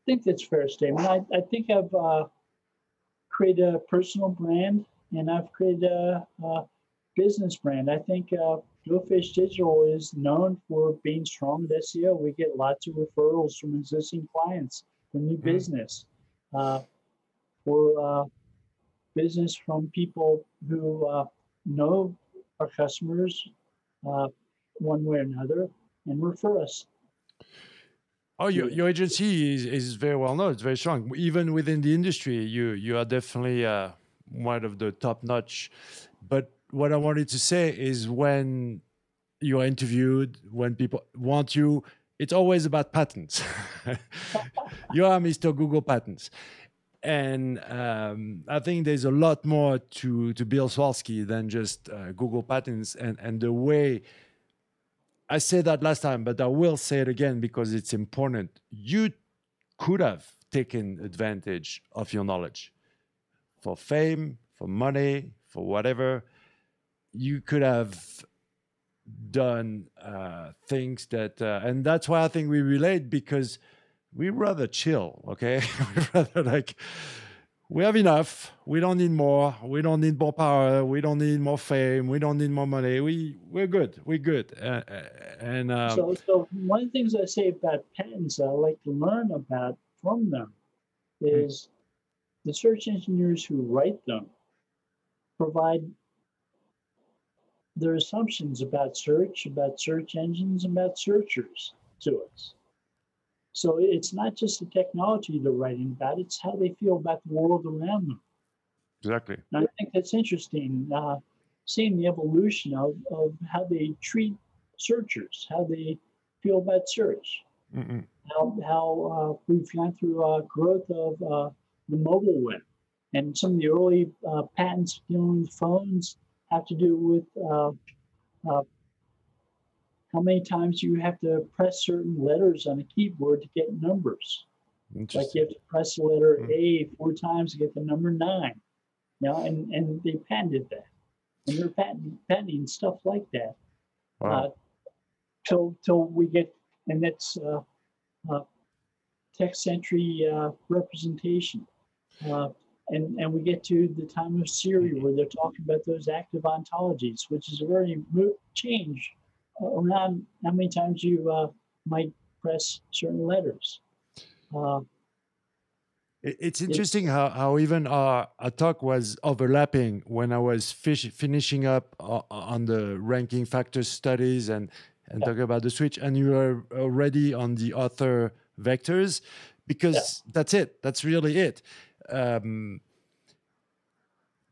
Think that's fair statement. I, I think I've uh, created a personal brand and I've created a, a business brand. I think uh, GoFish Digital is known for being strong at SEO. We get lots of referrals from existing clients for new mm. business, uh, for uh, business from people who uh, know our customers uh, one way or another and refer us. Oh, your, your agency is, is very well known. It's very strong. Even within the industry, you you are definitely uh, one of the top notch. But what I wanted to say is when you're interviewed, when people want you, it's always about patents. [LAUGHS] you are Mr. Google Patents. And um, I think there's a lot more to, to Bill Slawski than just uh, Google Patents and, and the way I said that last time, but I will say it again because it's important. You could have taken advantage of your knowledge for fame, for money, for whatever. You could have done uh, things that, uh, and that's why I think we relate because we rather chill, okay? [LAUGHS] we rather like, we have enough. We don't need more. We don't need more power. We don't need more fame. We don't need more money. We we're good. We're good. Uh, and um, so, so one of the things I say about patents, I like to learn about from them, is the search engineers who write them provide their assumptions about search, about search engines, about searchers to us. So it's not just the technology they're writing about, it's how they feel about the world around them. Exactly. And I think that's interesting, uh, seeing the evolution of, of how they treat searchers, how they feel about search, mm how, how uh, we've gone through uh, growth of uh, the mobile web. And some of the early uh, patents dealing with phones have to do with uh, uh, how many times you have to press certain letters on a keyboard to get numbers. Like you have to press the letter mm. A four times to get the number nine. You know, and, and they patented that. And they're patenting, patenting stuff like that. Wow. Uh, till, till we get, and that's uh, uh, text entry uh, representation. Uh, and, and we get to the time of Siri where they're talking about those active ontologies, which is a very change around how many times you uh, might press certain letters. Uh, it's interesting how, how even our, our talk was overlapping when I was fish, finishing up uh, on the ranking factor studies and, and yeah. talking about the switch, and you were already on the author vectors because yeah. that's it. That's really it. Um,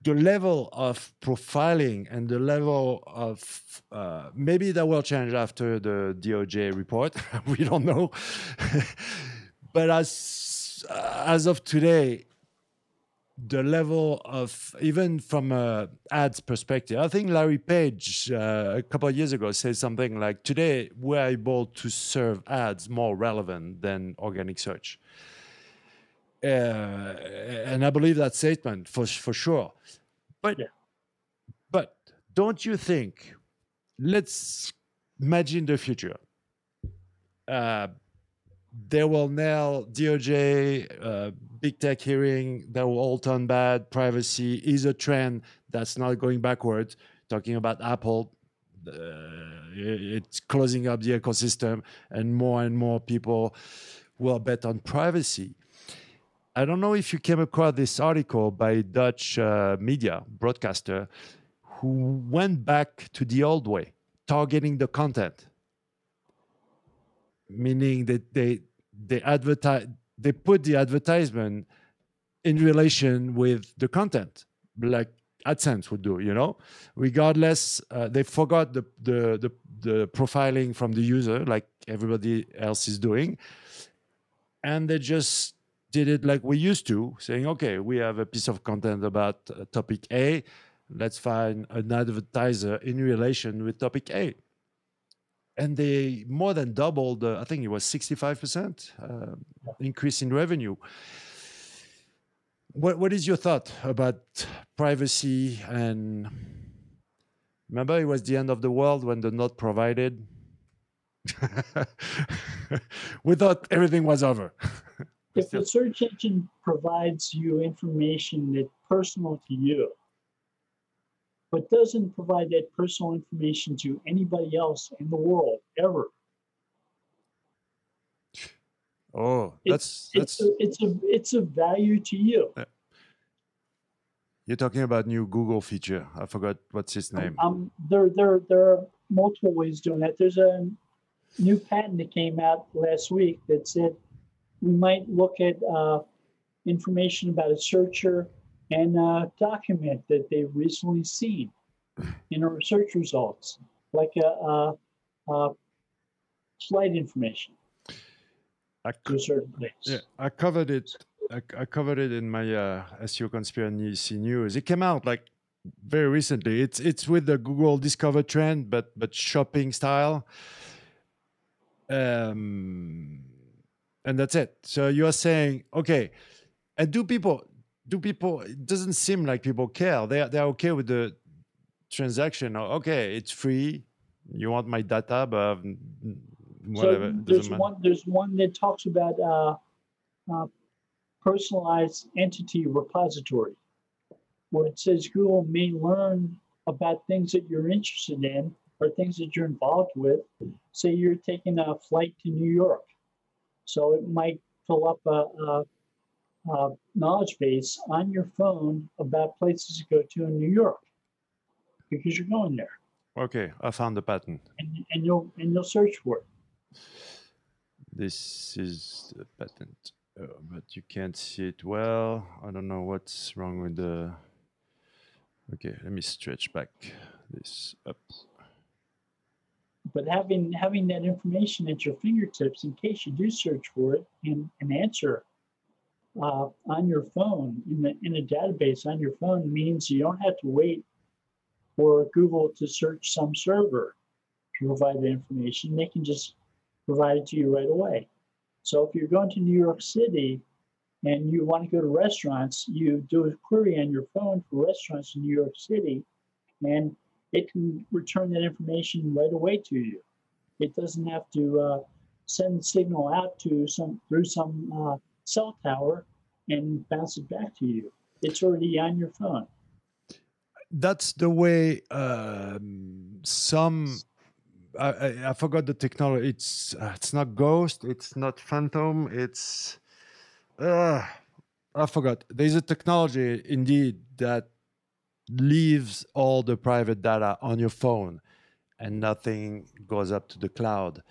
the level of profiling and the level of uh, maybe that will change after the DOJ report. [LAUGHS] we don't know, [LAUGHS] but as as of today, the level of even from a ads perspective, I think Larry Page uh, a couple of years ago said something like, "Today we're able to serve ads more relevant than organic search." Uh, and I believe that statement for for sure. But yeah. but don't you think? Let's imagine the future. Uh, they will nail DOJ, uh, big tech hearing. They will all turn bad. Privacy is a trend that's not going backwards. Talking about Apple, uh, it's closing up the ecosystem, and more and more people will bet on privacy. I don't know if you came across this article by Dutch uh, media broadcaster who went back to the old way, targeting the content, meaning that they they advertise they put the advertisement in relation with the content, like AdSense would do. You know, regardless, uh, they forgot the, the the the profiling from the user, like everybody else is doing, and they just did it like we used to, saying, okay, we have a piece of content about uh, topic A. Let's find an advertiser in relation with topic A. and they more than doubled. Uh, I think it was sixty-five percent uh, increase in revenue. What what is your thought about privacy and? Remember, it was the end of the world when the not provided. [LAUGHS] we thought everything was over. [LAUGHS] if the search engine provides you information that's personal to you, but doesn't provide that personal information to anybody else in the world ever. Oh, that's it's, that's it's a, it's a it's a value to you. You're talking about new Google feature. I forgot what's his name. Um, there there there are multiple ways doing that. There's a new patent that came out last week that said we might look at uh, information about a searcher and a document that they've recently seen [SIGHS] in our search results, like a, a, a flight information I to a certain place. Yeah, I covered it. I, I covered it in my uh, SEO conspiracy news. It came out like very recently. It's it's with the Google Discover trend, but but shopping style. Um, and that's it. So you are saying, okay, and do people do people? It doesn't seem like people care. They they're okay with the transaction. Okay, it's free. You want my data, but whatever. So there's one. There's one that talks about uh, uh, personalized entity repository, where it says Google may learn about things that you're interested in or things that you're involved with. Say you're taking a flight to New York, so it might fill up a, a, a knowledge base on your phone about places to go to in New York because you're going there. Okay, I found the pattern. And, and you'll and you'll search for it. This is the patent, uh, but you can't see it well. I don't know what's wrong with the. Okay, let me stretch back this up. But having having that information at your fingertips in case you do search for it and an answer uh, on your phone in the in a database on your phone means you don't have to wait for Google to search some server to provide the information. They can just provide it to you right away. So if you're going to New York City and you want to go to restaurants, you do a query on your phone for restaurants in New York City, and it can return that information right away to you. It doesn't have to uh, send signal out to some through some uh, cell tower and bounce it back to you. It's already on your phone that's the way um, some I, I, I, forgot the technology. It's uh, it's not Ghost. It's not Phantom. It's uh, I forgot. There's a technology indeed that leaves all the private data on your phone, and nothing goes up to the cloud.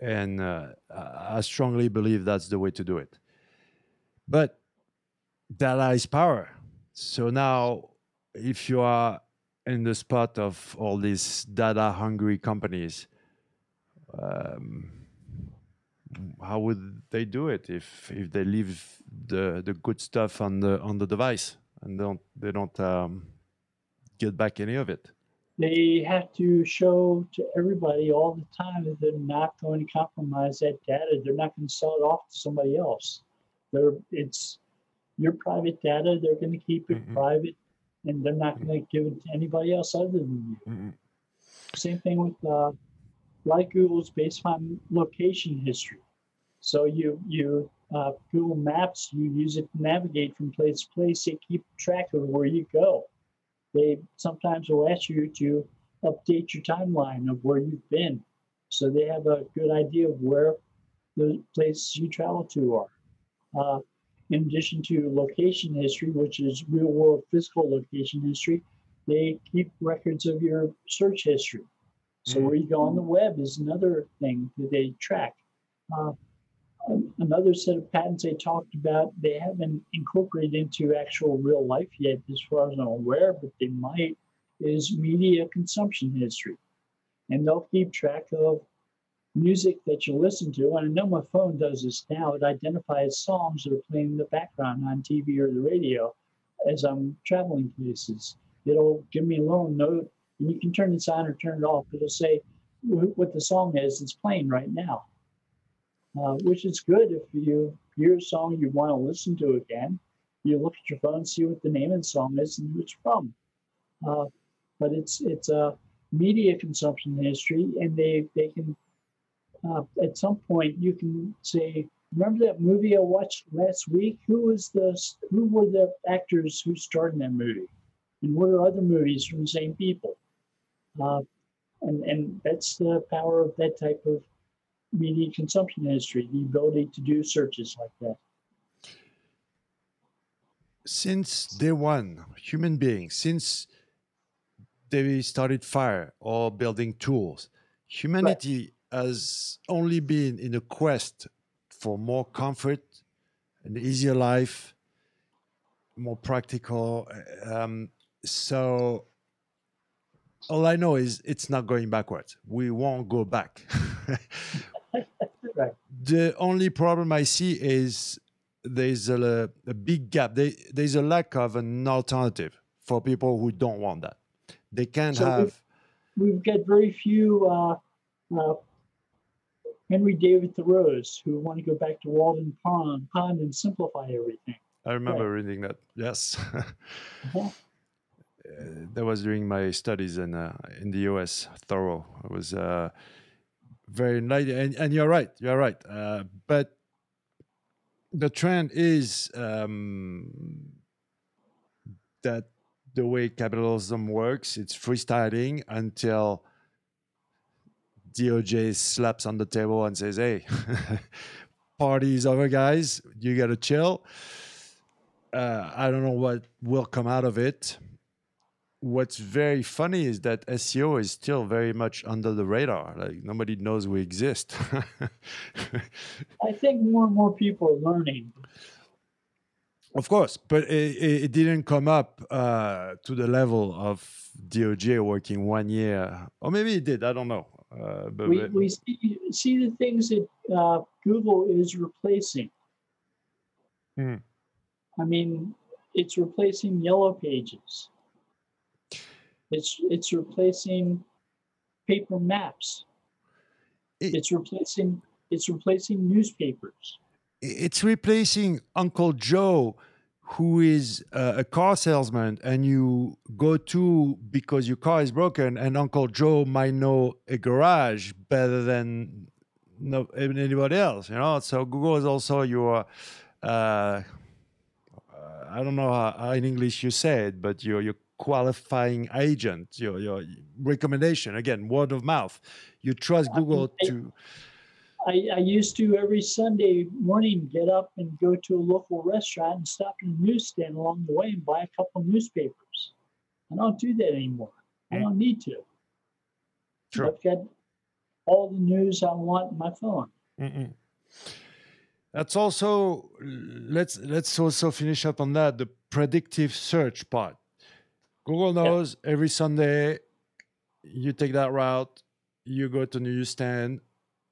And uh, I strongly believe that's the way to do it. But data is power. So now if you are in the spot of all these data hungry companies, um, how would they do it if if they leave the the good stuff on the on the device and don't they don't um, get back any of it? They have to show to everybody all the time that they're not going to compromise that data. They're not going to sell it off to somebody else. They're it's your private data. They're going to keep it mm-hmm. private and they're not going to give it to anybody else other than you. Mm-hmm. Same thing with uh, like Google's based on location history. So you you uh, Google Maps you use it to navigate from place to place. They keep track of where you go. They sometimes will ask you to update your timeline of where you've been, so they have a good idea of where the places you travel to are. Uh, in addition to location history, which is real world physical location history, they keep records of your search history. So where you go on the web is another thing that they track. Uh, another set of patents they talked about, they haven't incorporated into actual real life yet, as far as I'm aware, but they might, is media consumption history. And they'll keep track of music that you listen to, and I know my phone does this now, it identifies songs that are playing in the background on TV or the radio as I'm traveling places. It'll give me a little note, and you can turn this on or turn it off. It'll say, what the song is that's playing right now, uh, which is good if you hear a song you want to listen to again. You look at your phone, see what the name of the song is, and who it's from. Uh, but it's it's a media consumption history, and they they can uh, at some point you can say, remember that movie I watched last week? Who was the who were the actors who starred in that movie, and what are other movies from the same people? Uh, and and that's the power of that type of media consumption industry, the ability to do searches like that. Since day one, human beings, since they started fire or building tools, humanity right. has only been in a quest for more comfort, an easier life, more practical. Um, so all I know is it's not going backwards. We won't go back. [LAUGHS] right. [LAUGHS] The only problem I see is there's a, a big gap. There, there's a lack of an alternative for people who don't want that. They can't so have. We've, we've, got very few uh, uh, Henry David Thoreau's who want to go back to Walden Pond, Pond and simplify everything. I remember right. reading that. Yes. [LAUGHS] uh-huh. Uh, that was during my studies in uh, in the US. Thoreau. I was uh, very nice, and, and you're right. You're right. Uh, but the trend is um, that the way capitalism works, it's freestyling until DOJ slaps on the table and says, "Hey, [LAUGHS] party's over, guys. You got to chill." Uh, I don't know what will come out of it what's very funny is that SEO is still very much under the radar. Like nobody knows we exist. [LAUGHS] I think more and more people are learning. Of course, but it, it didn't come up uh, to the level of DOJ working one year, or maybe it did. I don't know. Uh, but, we, we see, see the things that uh, Google is replacing. Hmm. I mean, it's replacing yellow pages it's it's replacing paper maps. It, it's replacing it's replacing newspapers. It's replacing Uncle Joe, who is uh, a car salesman, and you go to because your car is broken, and Uncle Joe might know a garage better than no anybody else. You know, so Google is also your. Uh, I don't know how, how in English you say it, but your your qualifying agent, your your recommendation. Again, word of mouth. You trust Google I, to. I, I used to every Sunday morning get up and go to a local restaurant and stop in a newsstand along the way and buy a couple newspapers. I don't do that anymore. I mm. don't need to. Sure. I've got all the news I want in my phone. Mm-mm. That's also let's let's also finish up on that the predictive search part. Google knows yeah. every Sunday you take that route, you go to newsstand,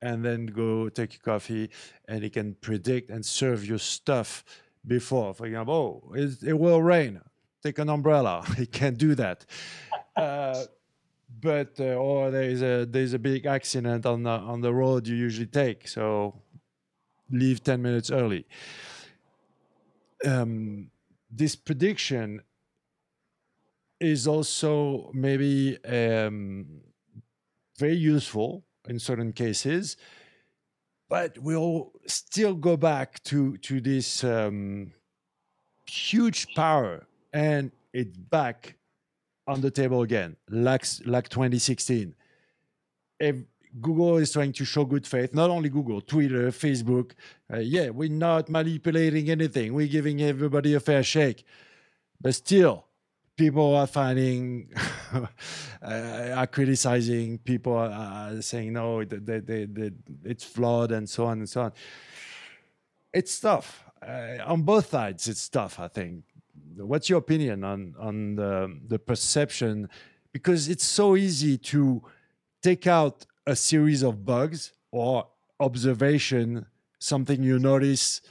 and then go take your coffee, and it can predict and serve your stuff before. For example, oh, it, it will rain. Take an umbrella. [LAUGHS] It can't do that. [LAUGHS] Uh, but uh, or there's a there's a big accident on the on the road you usually take, so leave ten minutes early. Um, this prediction is also maybe um, very useful in certain cases, but we'll still go back to to this um, huge power, and it's back on the table again, like like 2016. If Google is trying to show good faith. Not only Google, Twitter, Facebook. Uh, yeah, we're not manipulating anything. We're giving everybody a fair shake. But still, people are finding [LAUGHS] uh, are criticizing people are saying no they, they, they, it's flawed and so on and so on. It's tough. Uh, on both sides it's tough i think. What's your opinion on on the, the perception? Because it's so easy to take out a series of bugs or observation something you notice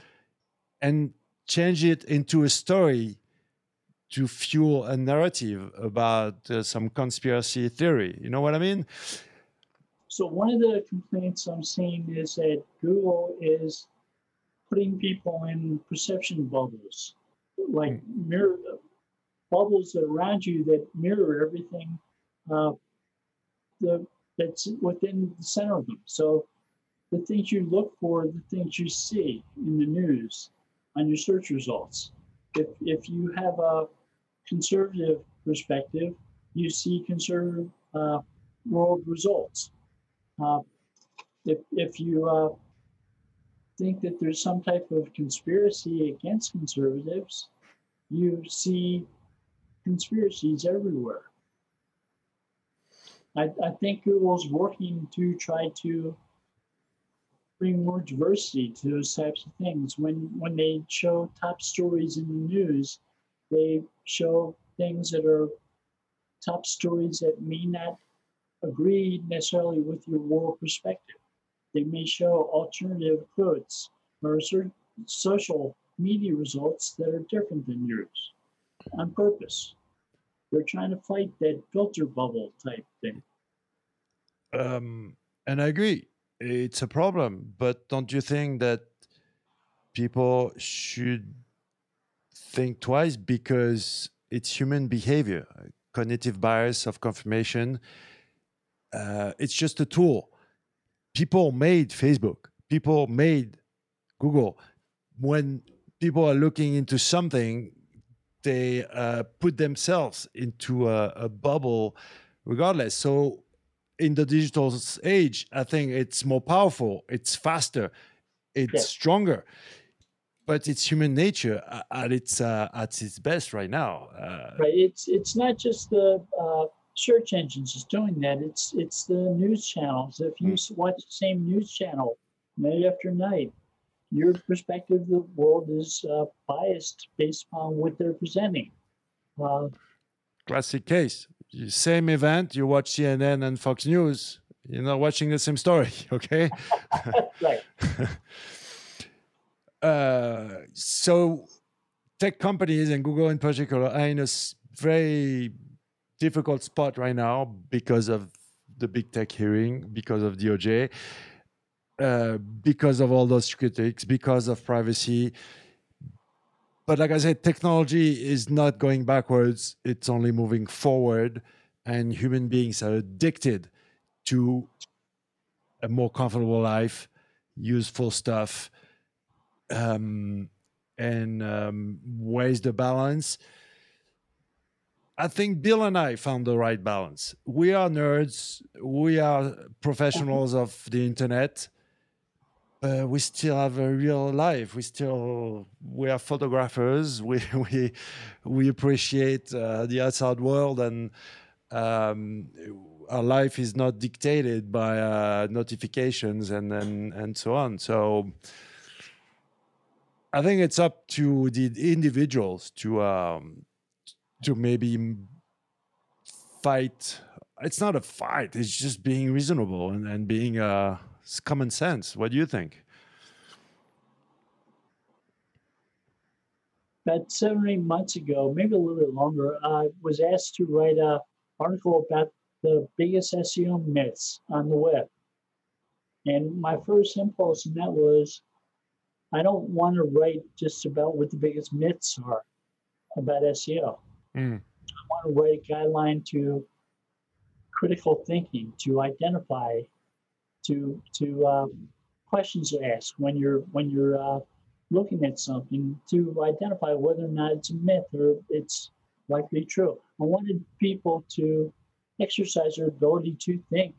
and change it into a story to fuel a narrative about uh, some conspiracy theory. You know what I mean? so one of the complaints I'm seeing is that Google is putting people in perception bubbles, like mm. mirror bubbles around you that mirror everything uh, the, that's within the center of them. So the things you look for, the things you see in the news, on your search results. If, if you have a conservative perspective, you see conservative uh, world results. Uh, if, if you uh, think that there's some type of conspiracy against conservatives, you see conspiracies everywhere. I, I think Google's working to try to bring more diversity to those types of things. When when they show top stories in the news, they show things that are top stories that may not agree necessarily with your world perspective. They may show alternative quotes or social media results that are different than yours on purpose. They're trying to fight that filter bubble type thing. Um, and I agree, it's a problem. But don't you think that people should think twice because it's human behavior, cognitive bias of confirmation. Uh, it's just a tool. People made Facebook. People made Google. When people are looking into something, they uh, put themselves into a, a, bubble regardless. So in the digital age, I think it's more powerful, it's faster, it's yeah. stronger. But it's human nature at its uh, at its best right now. Uh, right. It's it's not just the uh, search engines is doing that. It's it's the news channels. If you mm. watch the same news channel night after night, your perspective of the world is uh, biased based upon what they're presenting. Uh, Classic case. Same event, you watch CNN and Fox News, you're not watching the same story, [LAUGHS] okay? [LAUGHS] right. [LAUGHS] uh, so, tech companies and Google in particular are in a very difficult spot right now because of the big tech hearing, because of DOJ. Uh, because of all those critics, because of privacy. But like I said, technology is not going backwards, it's only moving forward. And human beings are addicted to a more comfortable life, useful stuff. Um, and um, where's the balance? I think Bill and I found the right balance. We are nerds, we are professionals of the internet we still have a real life. We still we are photographers. [LAUGHS] We we we appreciate uh, the outside world, and um, our life is not dictated by uh, notifications and, and and so on. So I think it's up to the individuals to um, to maybe fight. It's not a fight. It's just being reasonable and, and being uh, common sense. What do you think? About seven or eight months ago, maybe a little bit longer, I was asked to write an article about the biggest SEO myths on the web. And my first impulse in that was I don't want to write just about what the biggest myths are about SEO. Mm. I want to write a guideline to critical thinking, to identify to to um, questions to ask when you're when you're uh, looking at something to identify whether or not it's a myth or it's likely true. I wanted people to exercise their ability to think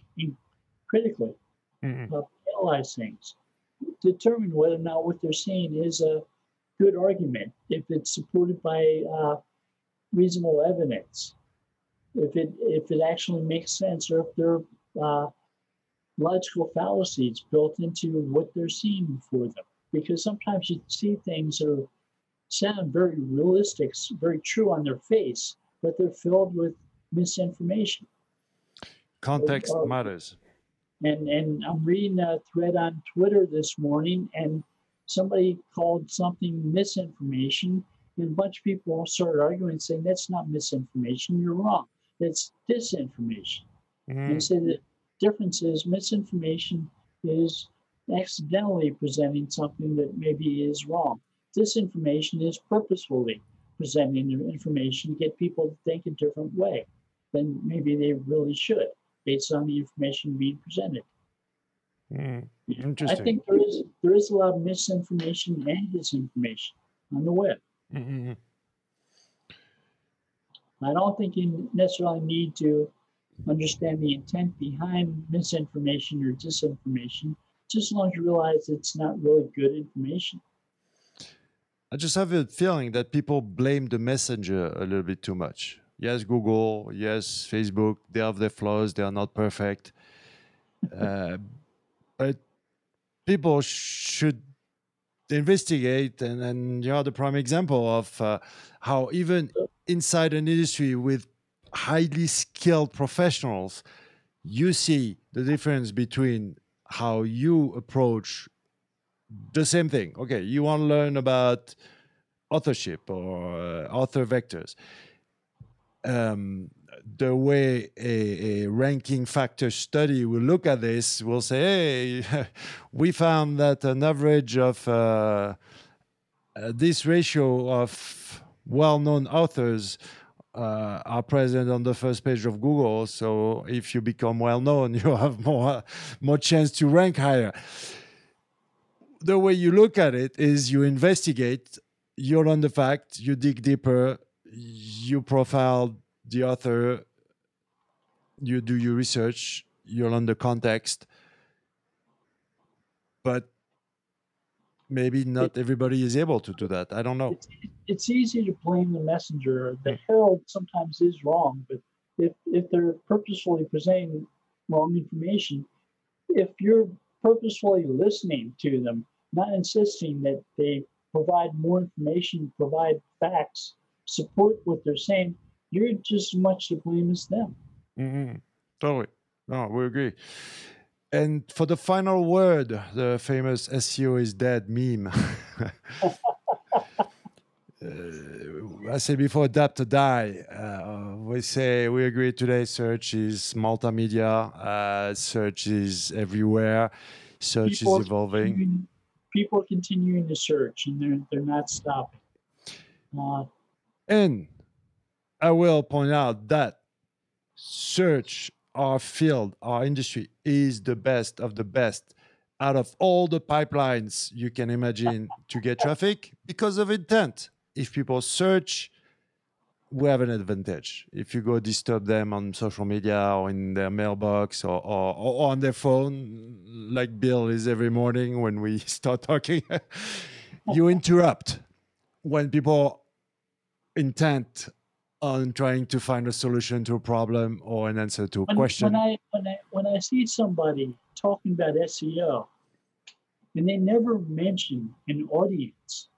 critically, mm-hmm. uh, analyze things, determine whether or not what they're saying is a good argument, if it's supported by uh, reasonable evidence, if it if it actually makes sense, or if there are uh, logical fallacies built into what they're seeing for them. Because sometimes you see things that are, sound very realistic, very true on their face, but they're filled with misinformation. Context matters. And and I'm reading a thread on Twitter this morning, and somebody called something misinformation, and a bunch of people started arguing, saying that's not misinformation. You're wrong. It's disinformation. Mm. And said that difference is misinformation is accidentally presenting something that maybe is wrong. Disinformation is purposefully presenting information to get people to think a different way than maybe they really should based on the information being presented. Mm, I think there is there is a lot of misinformation and disinformation on the web. Mm-hmm. I don't think you necessarily need to understand the intent behind misinformation or disinformation, just as long as you realize it's not really good information. I just have a feeling that people blame the messenger a little bit too much. Yes, Google, yes, Facebook, they have their flaws, they are not perfect. Uh, but people should investigate, and, and you're the prime example of uh, how even inside an industry with highly skilled professionals, you see the difference between how you approach the same thing. Okay, you want to learn about authorship or uh, author vectors. Um, the way a, a, ranking factor study will look at this will say, hey, [LAUGHS] we found that an average of uh, uh, this ratio of well known authors uh, are present on the first page of Google. So if you become well known, [LAUGHS] you have more more chance to rank higher. The way you look at it is you investigate, you learn the fact, you dig deeper, you profile the author, you do your research, you learn the context. But maybe not everybody is able to do that. I don't know. It's, it's easy to blame the messenger. The herald sometimes is wrong, but if if they're purposefully presenting wrong information, if you're purposefully listening to them, not insisting that they provide more information, provide facts, support what they're saying, you're just as much to blame as them. Mm-hmm. Totally. No, we agree. And for the final word, the famous SEO is dead meme. [LAUGHS] uh, I said before, adapt or die. Uh, we say we agree today. Search is multimedia. Uh, search is everywhere. Search people is evolving. People are continuing to search, and they're they're not stopping. And I will point out that search our field, our industry is the best of the best out of all the pipelines you can imagine to get traffic because of intent. If people search, we have an advantage. If you go disturb them on social media or in their mailbox or, or, or on their phone, like Bill is every morning when we [LAUGHS] start talking, [LAUGHS] you interrupt. When people intent on trying to find a solution to a problem or an answer to a when, question. When I, when, I, when I see somebody talking about SEO and they never mention an audience,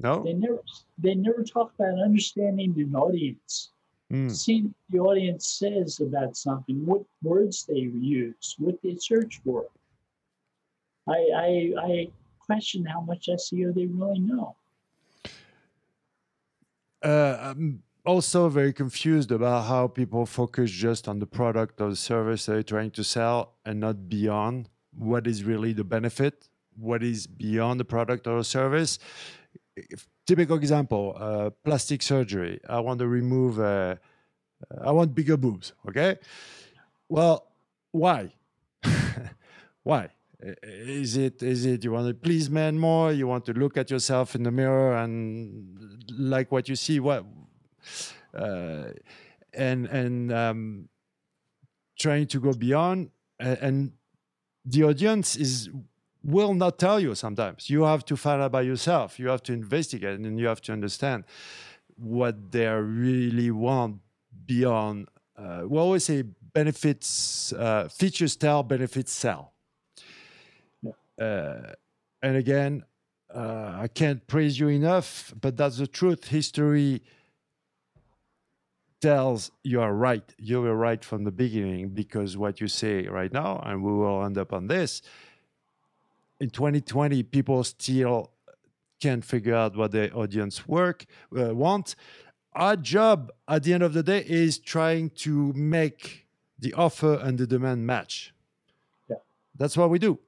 no, they never they never talk about understanding an audience, mm. seeing what the audience says about something, what words they use, what they search for. I I, I question how much SEO they really know. Uh, um, also very confused about how people focus just on the product or the service they're trying to sell and not beyond what is really the benefit, what is beyond the product or the service. If, typical example, uh, plastic surgery. I want to remove, uh, I want bigger boobs, okay? Well, why? [LAUGHS] why? Is it is it you want to please men more? You want to look at yourself in the mirror and like what you see? What uh, and and um, trying to go beyond and, the audience is will not tell you sometimes you have to find out by yourself you have to investigate and you have to understand what they really want beyond uh, we always say benefits uh, features tell benefits sell. Uh, and again uh, i can't praise you enough but that's the truth history tells you are right. You were right from the beginning because what you say right now, and we will end up on this. In 2020, people still can't figure out what their audience work uh, want. Our job at the end of the day is trying to make the offer and the demand match. Yeah. That's what we do.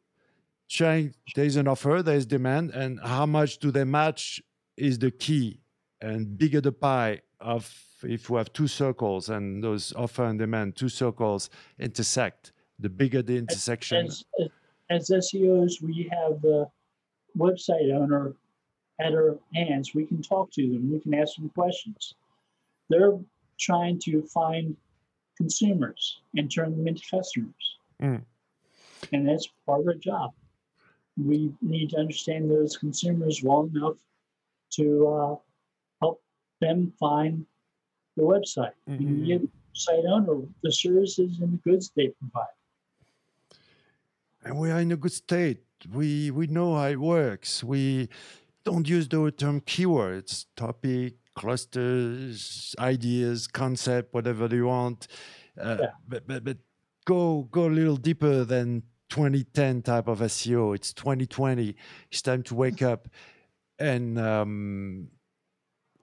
Trying there's an offer, there's demand, and how much do they match is the key. And bigger the pie of if we have two circles and those offer and demand, two circles intersect, the bigger the intersection. As, as, as SEOs, we have the website owner at our hands. We can talk to them. We can ask them questions. They're trying to find consumers and turn them into customers. Mm. And that's part of our job. We need to understand those consumers well enough to uh, help them find the website. Mhm. And give site owner the services and the goods they provide. and we are in a good state. We we know how it works. We don't use the term keywords, topic, clusters, ideas, concept, whatever you want. Uh, Yeah. But but but go go a little deeper than 2010 type of SEO. It's 2020. It's time to wake up. And um,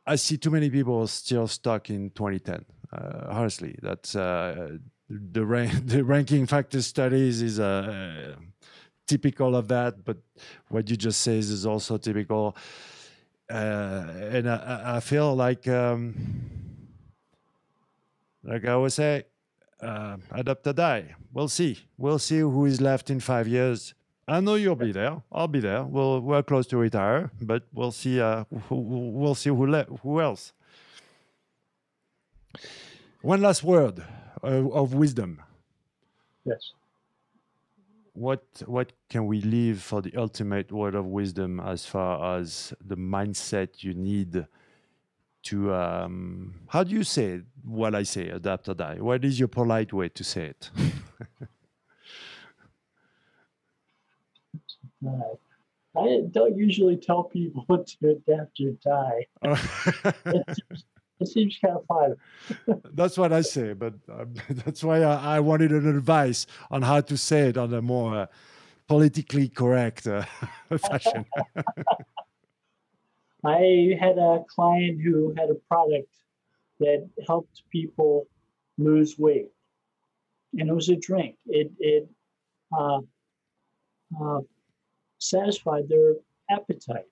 I see too many people still stuck in 2010. Uh, honestly, that's uh, the [LAUGHS] the ranking factor studies is uh, typical of that. But what you just says is also typical. Uh, and I- I, I feel like, um, like I always say, uh, adapt or die. We'll see. We'll see who is left in five years. I know you'll be there. I'll be there. We'll we're close to retire, but we'll see. Uh, who, we'll see who le- who else. One last word of, of wisdom. Yes. What what can we leave for the ultimate word of wisdom as far as the mindset you need to um, how do you say what I say adapt or die? What is your polite way to say it? [LAUGHS] I don't usually tell people [LAUGHS] to adapt or die. [LAUGHS] It seems, it seems kind of fun. that's what I say, but um, that's why I, I wanted an advice on how to say it on a more uh, politically correct uh, fashion. I had a client who had a product that helped people lose weight, and it was a drink. It it uh, uh, satisfied their appetite,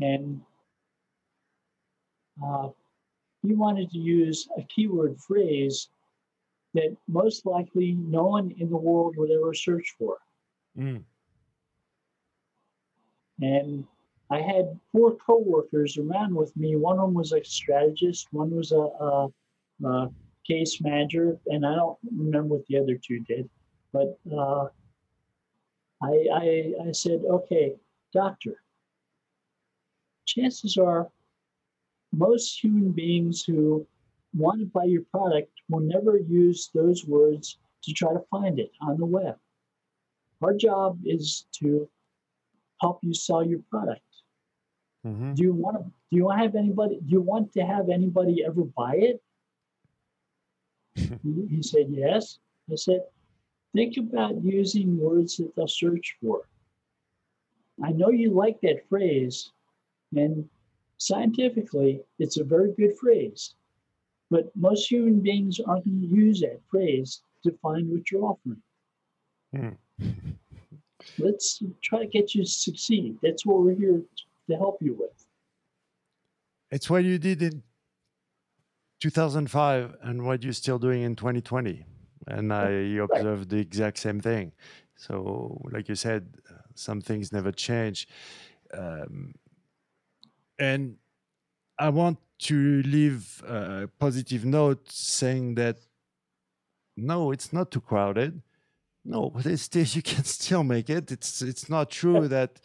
and uh, he wanted to use a keyword phrase that most likely no one in the world would ever search for. Mm. And I had four coworkers around with me. One of them was a strategist, one was a, a, a case manager, and I don't remember what the other two did. But uh, I, I, I said, okay, doctor, chances are most human beings who want to buy your product will never use those words to try to find it on the web. Our job is to help you sell your product. Mhm. Do you want to? Do you have anybody? Do you want to have anybody ever buy it? he, [LAUGHS] he said yes. I said, think about using words that they'll search for. I know you like that phrase, and scientifically, it's a very good phrase. But most human beings aren't going to use that phrase to find what you're offering. Mm. [LAUGHS] Let's try to get you to succeed. That's what we're here to help you with. It's what you did in 2005 and what you're still doing in 2020. And I observed the exact same thing. So, like you said, some things never change. Um, and I want to leave a positive note saying that no, it's not too crowded. No, but it's still, [LAUGHS] you can still make it. It's it's not true that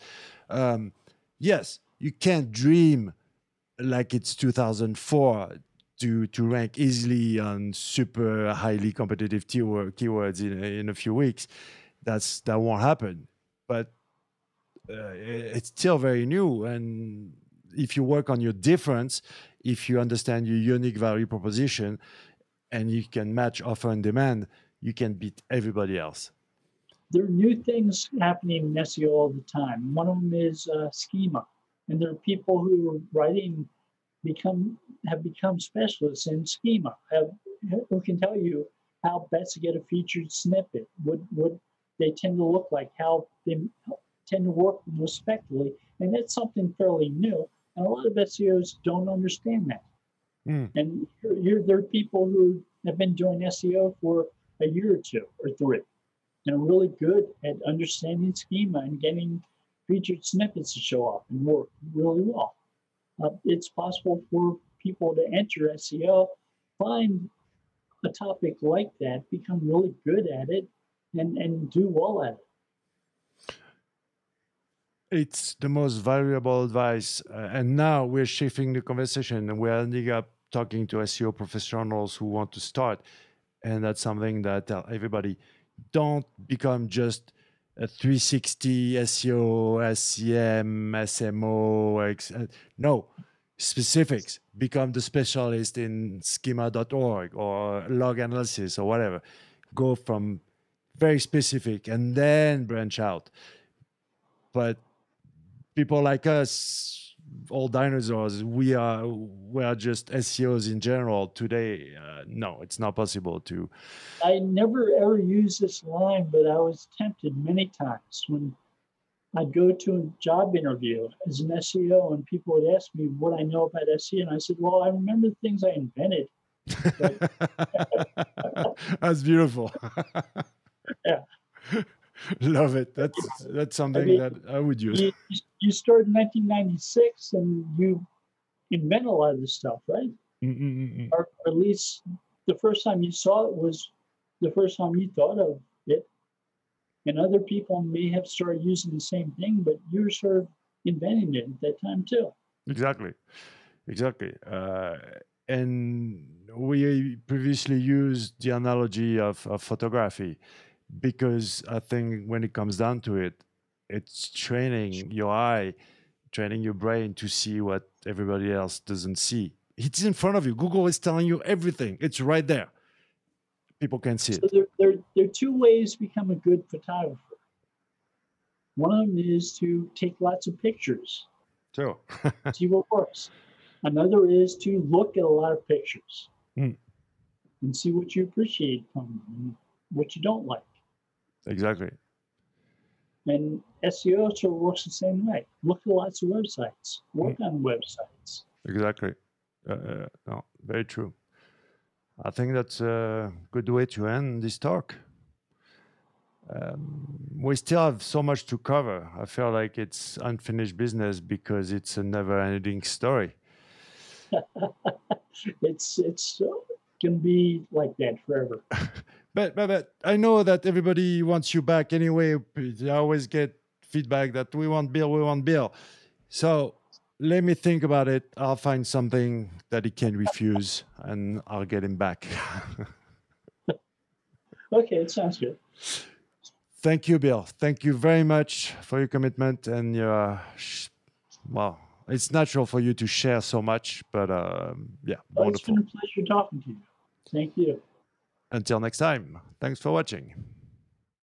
um, yes, you can't dream like it's 2004 to to rank easily on super highly competitive keyword, keywords in, a- in a few weeks. That's that won't happen. But uh, it's still very new, and if you work on your difference, if you understand your unique value proposition, and you can match offer and demand, you can beat everybody else. There are new things happening in SEO all the time. One of them is uh, schema, and there are people who are writing become have become specialists in schema. Have who can tell you how best to get a featured snippet, what what they tend to look like, how they tend to work respectively, and that's something fairly new. And a lot of SEOs don't understand that. Mm. And here, there are people who have been doing SEO for a year or two or three, and really good at understanding schema and getting featured snippets to show up and work really well. Uh, it's possible for people to enter SEO, find a topic like that, become really good at it, and, and do well at it it's the most valuable advice. Uh, and now we're shifting the conversation and we're ending up talking to SEO professionals who want to start. And that's something that tell everybody don't become just a 360 SEO, SEM, SMO. Ex- uh, no, specifics. Become the specialist in schema.org or log analysis or whatever. Go from very specific and then branch out. But people like us, all dinosaurs, we are we are just SEOs in general. Today, uh, no, it's not possible to. I never ever used this line, but I was tempted many times when I'd go to a job interview as an SEO, and people would ask me what I know about SEO, and I said, "Well, I remember the things I invented." [LAUGHS] That's beautiful. yeah. [LAUGHS] [LAUGHS] Love it. That's that's something I mean, that I would use. You, you started in 1996 and you invent a lot of this stuff, right? Mm-mm-mm. Or, at least the first time you saw it was the first time you thought of it. And other people may have started using the same thing, but you were sort of inventing it at that time too. Exactly, exactly. Uh, and we previously used the analogy of, of photography because I think when it comes down to it, it's training your eye, training your brain to see what everybody else doesn't see. It's in front of you. Google is telling you everything. It's right there. People can see so it. There, there, there are two ways to become a good photographer. One of them is to take lots of pictures. Sure. [LAUGHS] see what works. Another is to look at a lot of pictures mm. and see what you appreciate from them and what you don't like. Exactly. And SEO also works the same way. Look at lots of websites, work mm. on websites. Exactly. Uh, uh, no, very true. I think that's a good way to end this talk. Um, we still have so much to cover. I feel like it's unfinished business because it's a never-ending story. [LAUGHS] it's it's uh, can be like that forever. [LAUGHS] but, but but I know that everybody wants you back anyway. I always get feedback that we want Bill, we want Bill. So let me think about it. I'll find something that he can refuse, and I'll get him back. [LAUGHS] okay, it sounds good. Thank you, Bill. Thank you very much for your commitment and your well. It's natural for you to share so much, but uh, yeah, oh, wonderful. It's been a pleasure talking to you. Thank you. Until next time, thanks for watching.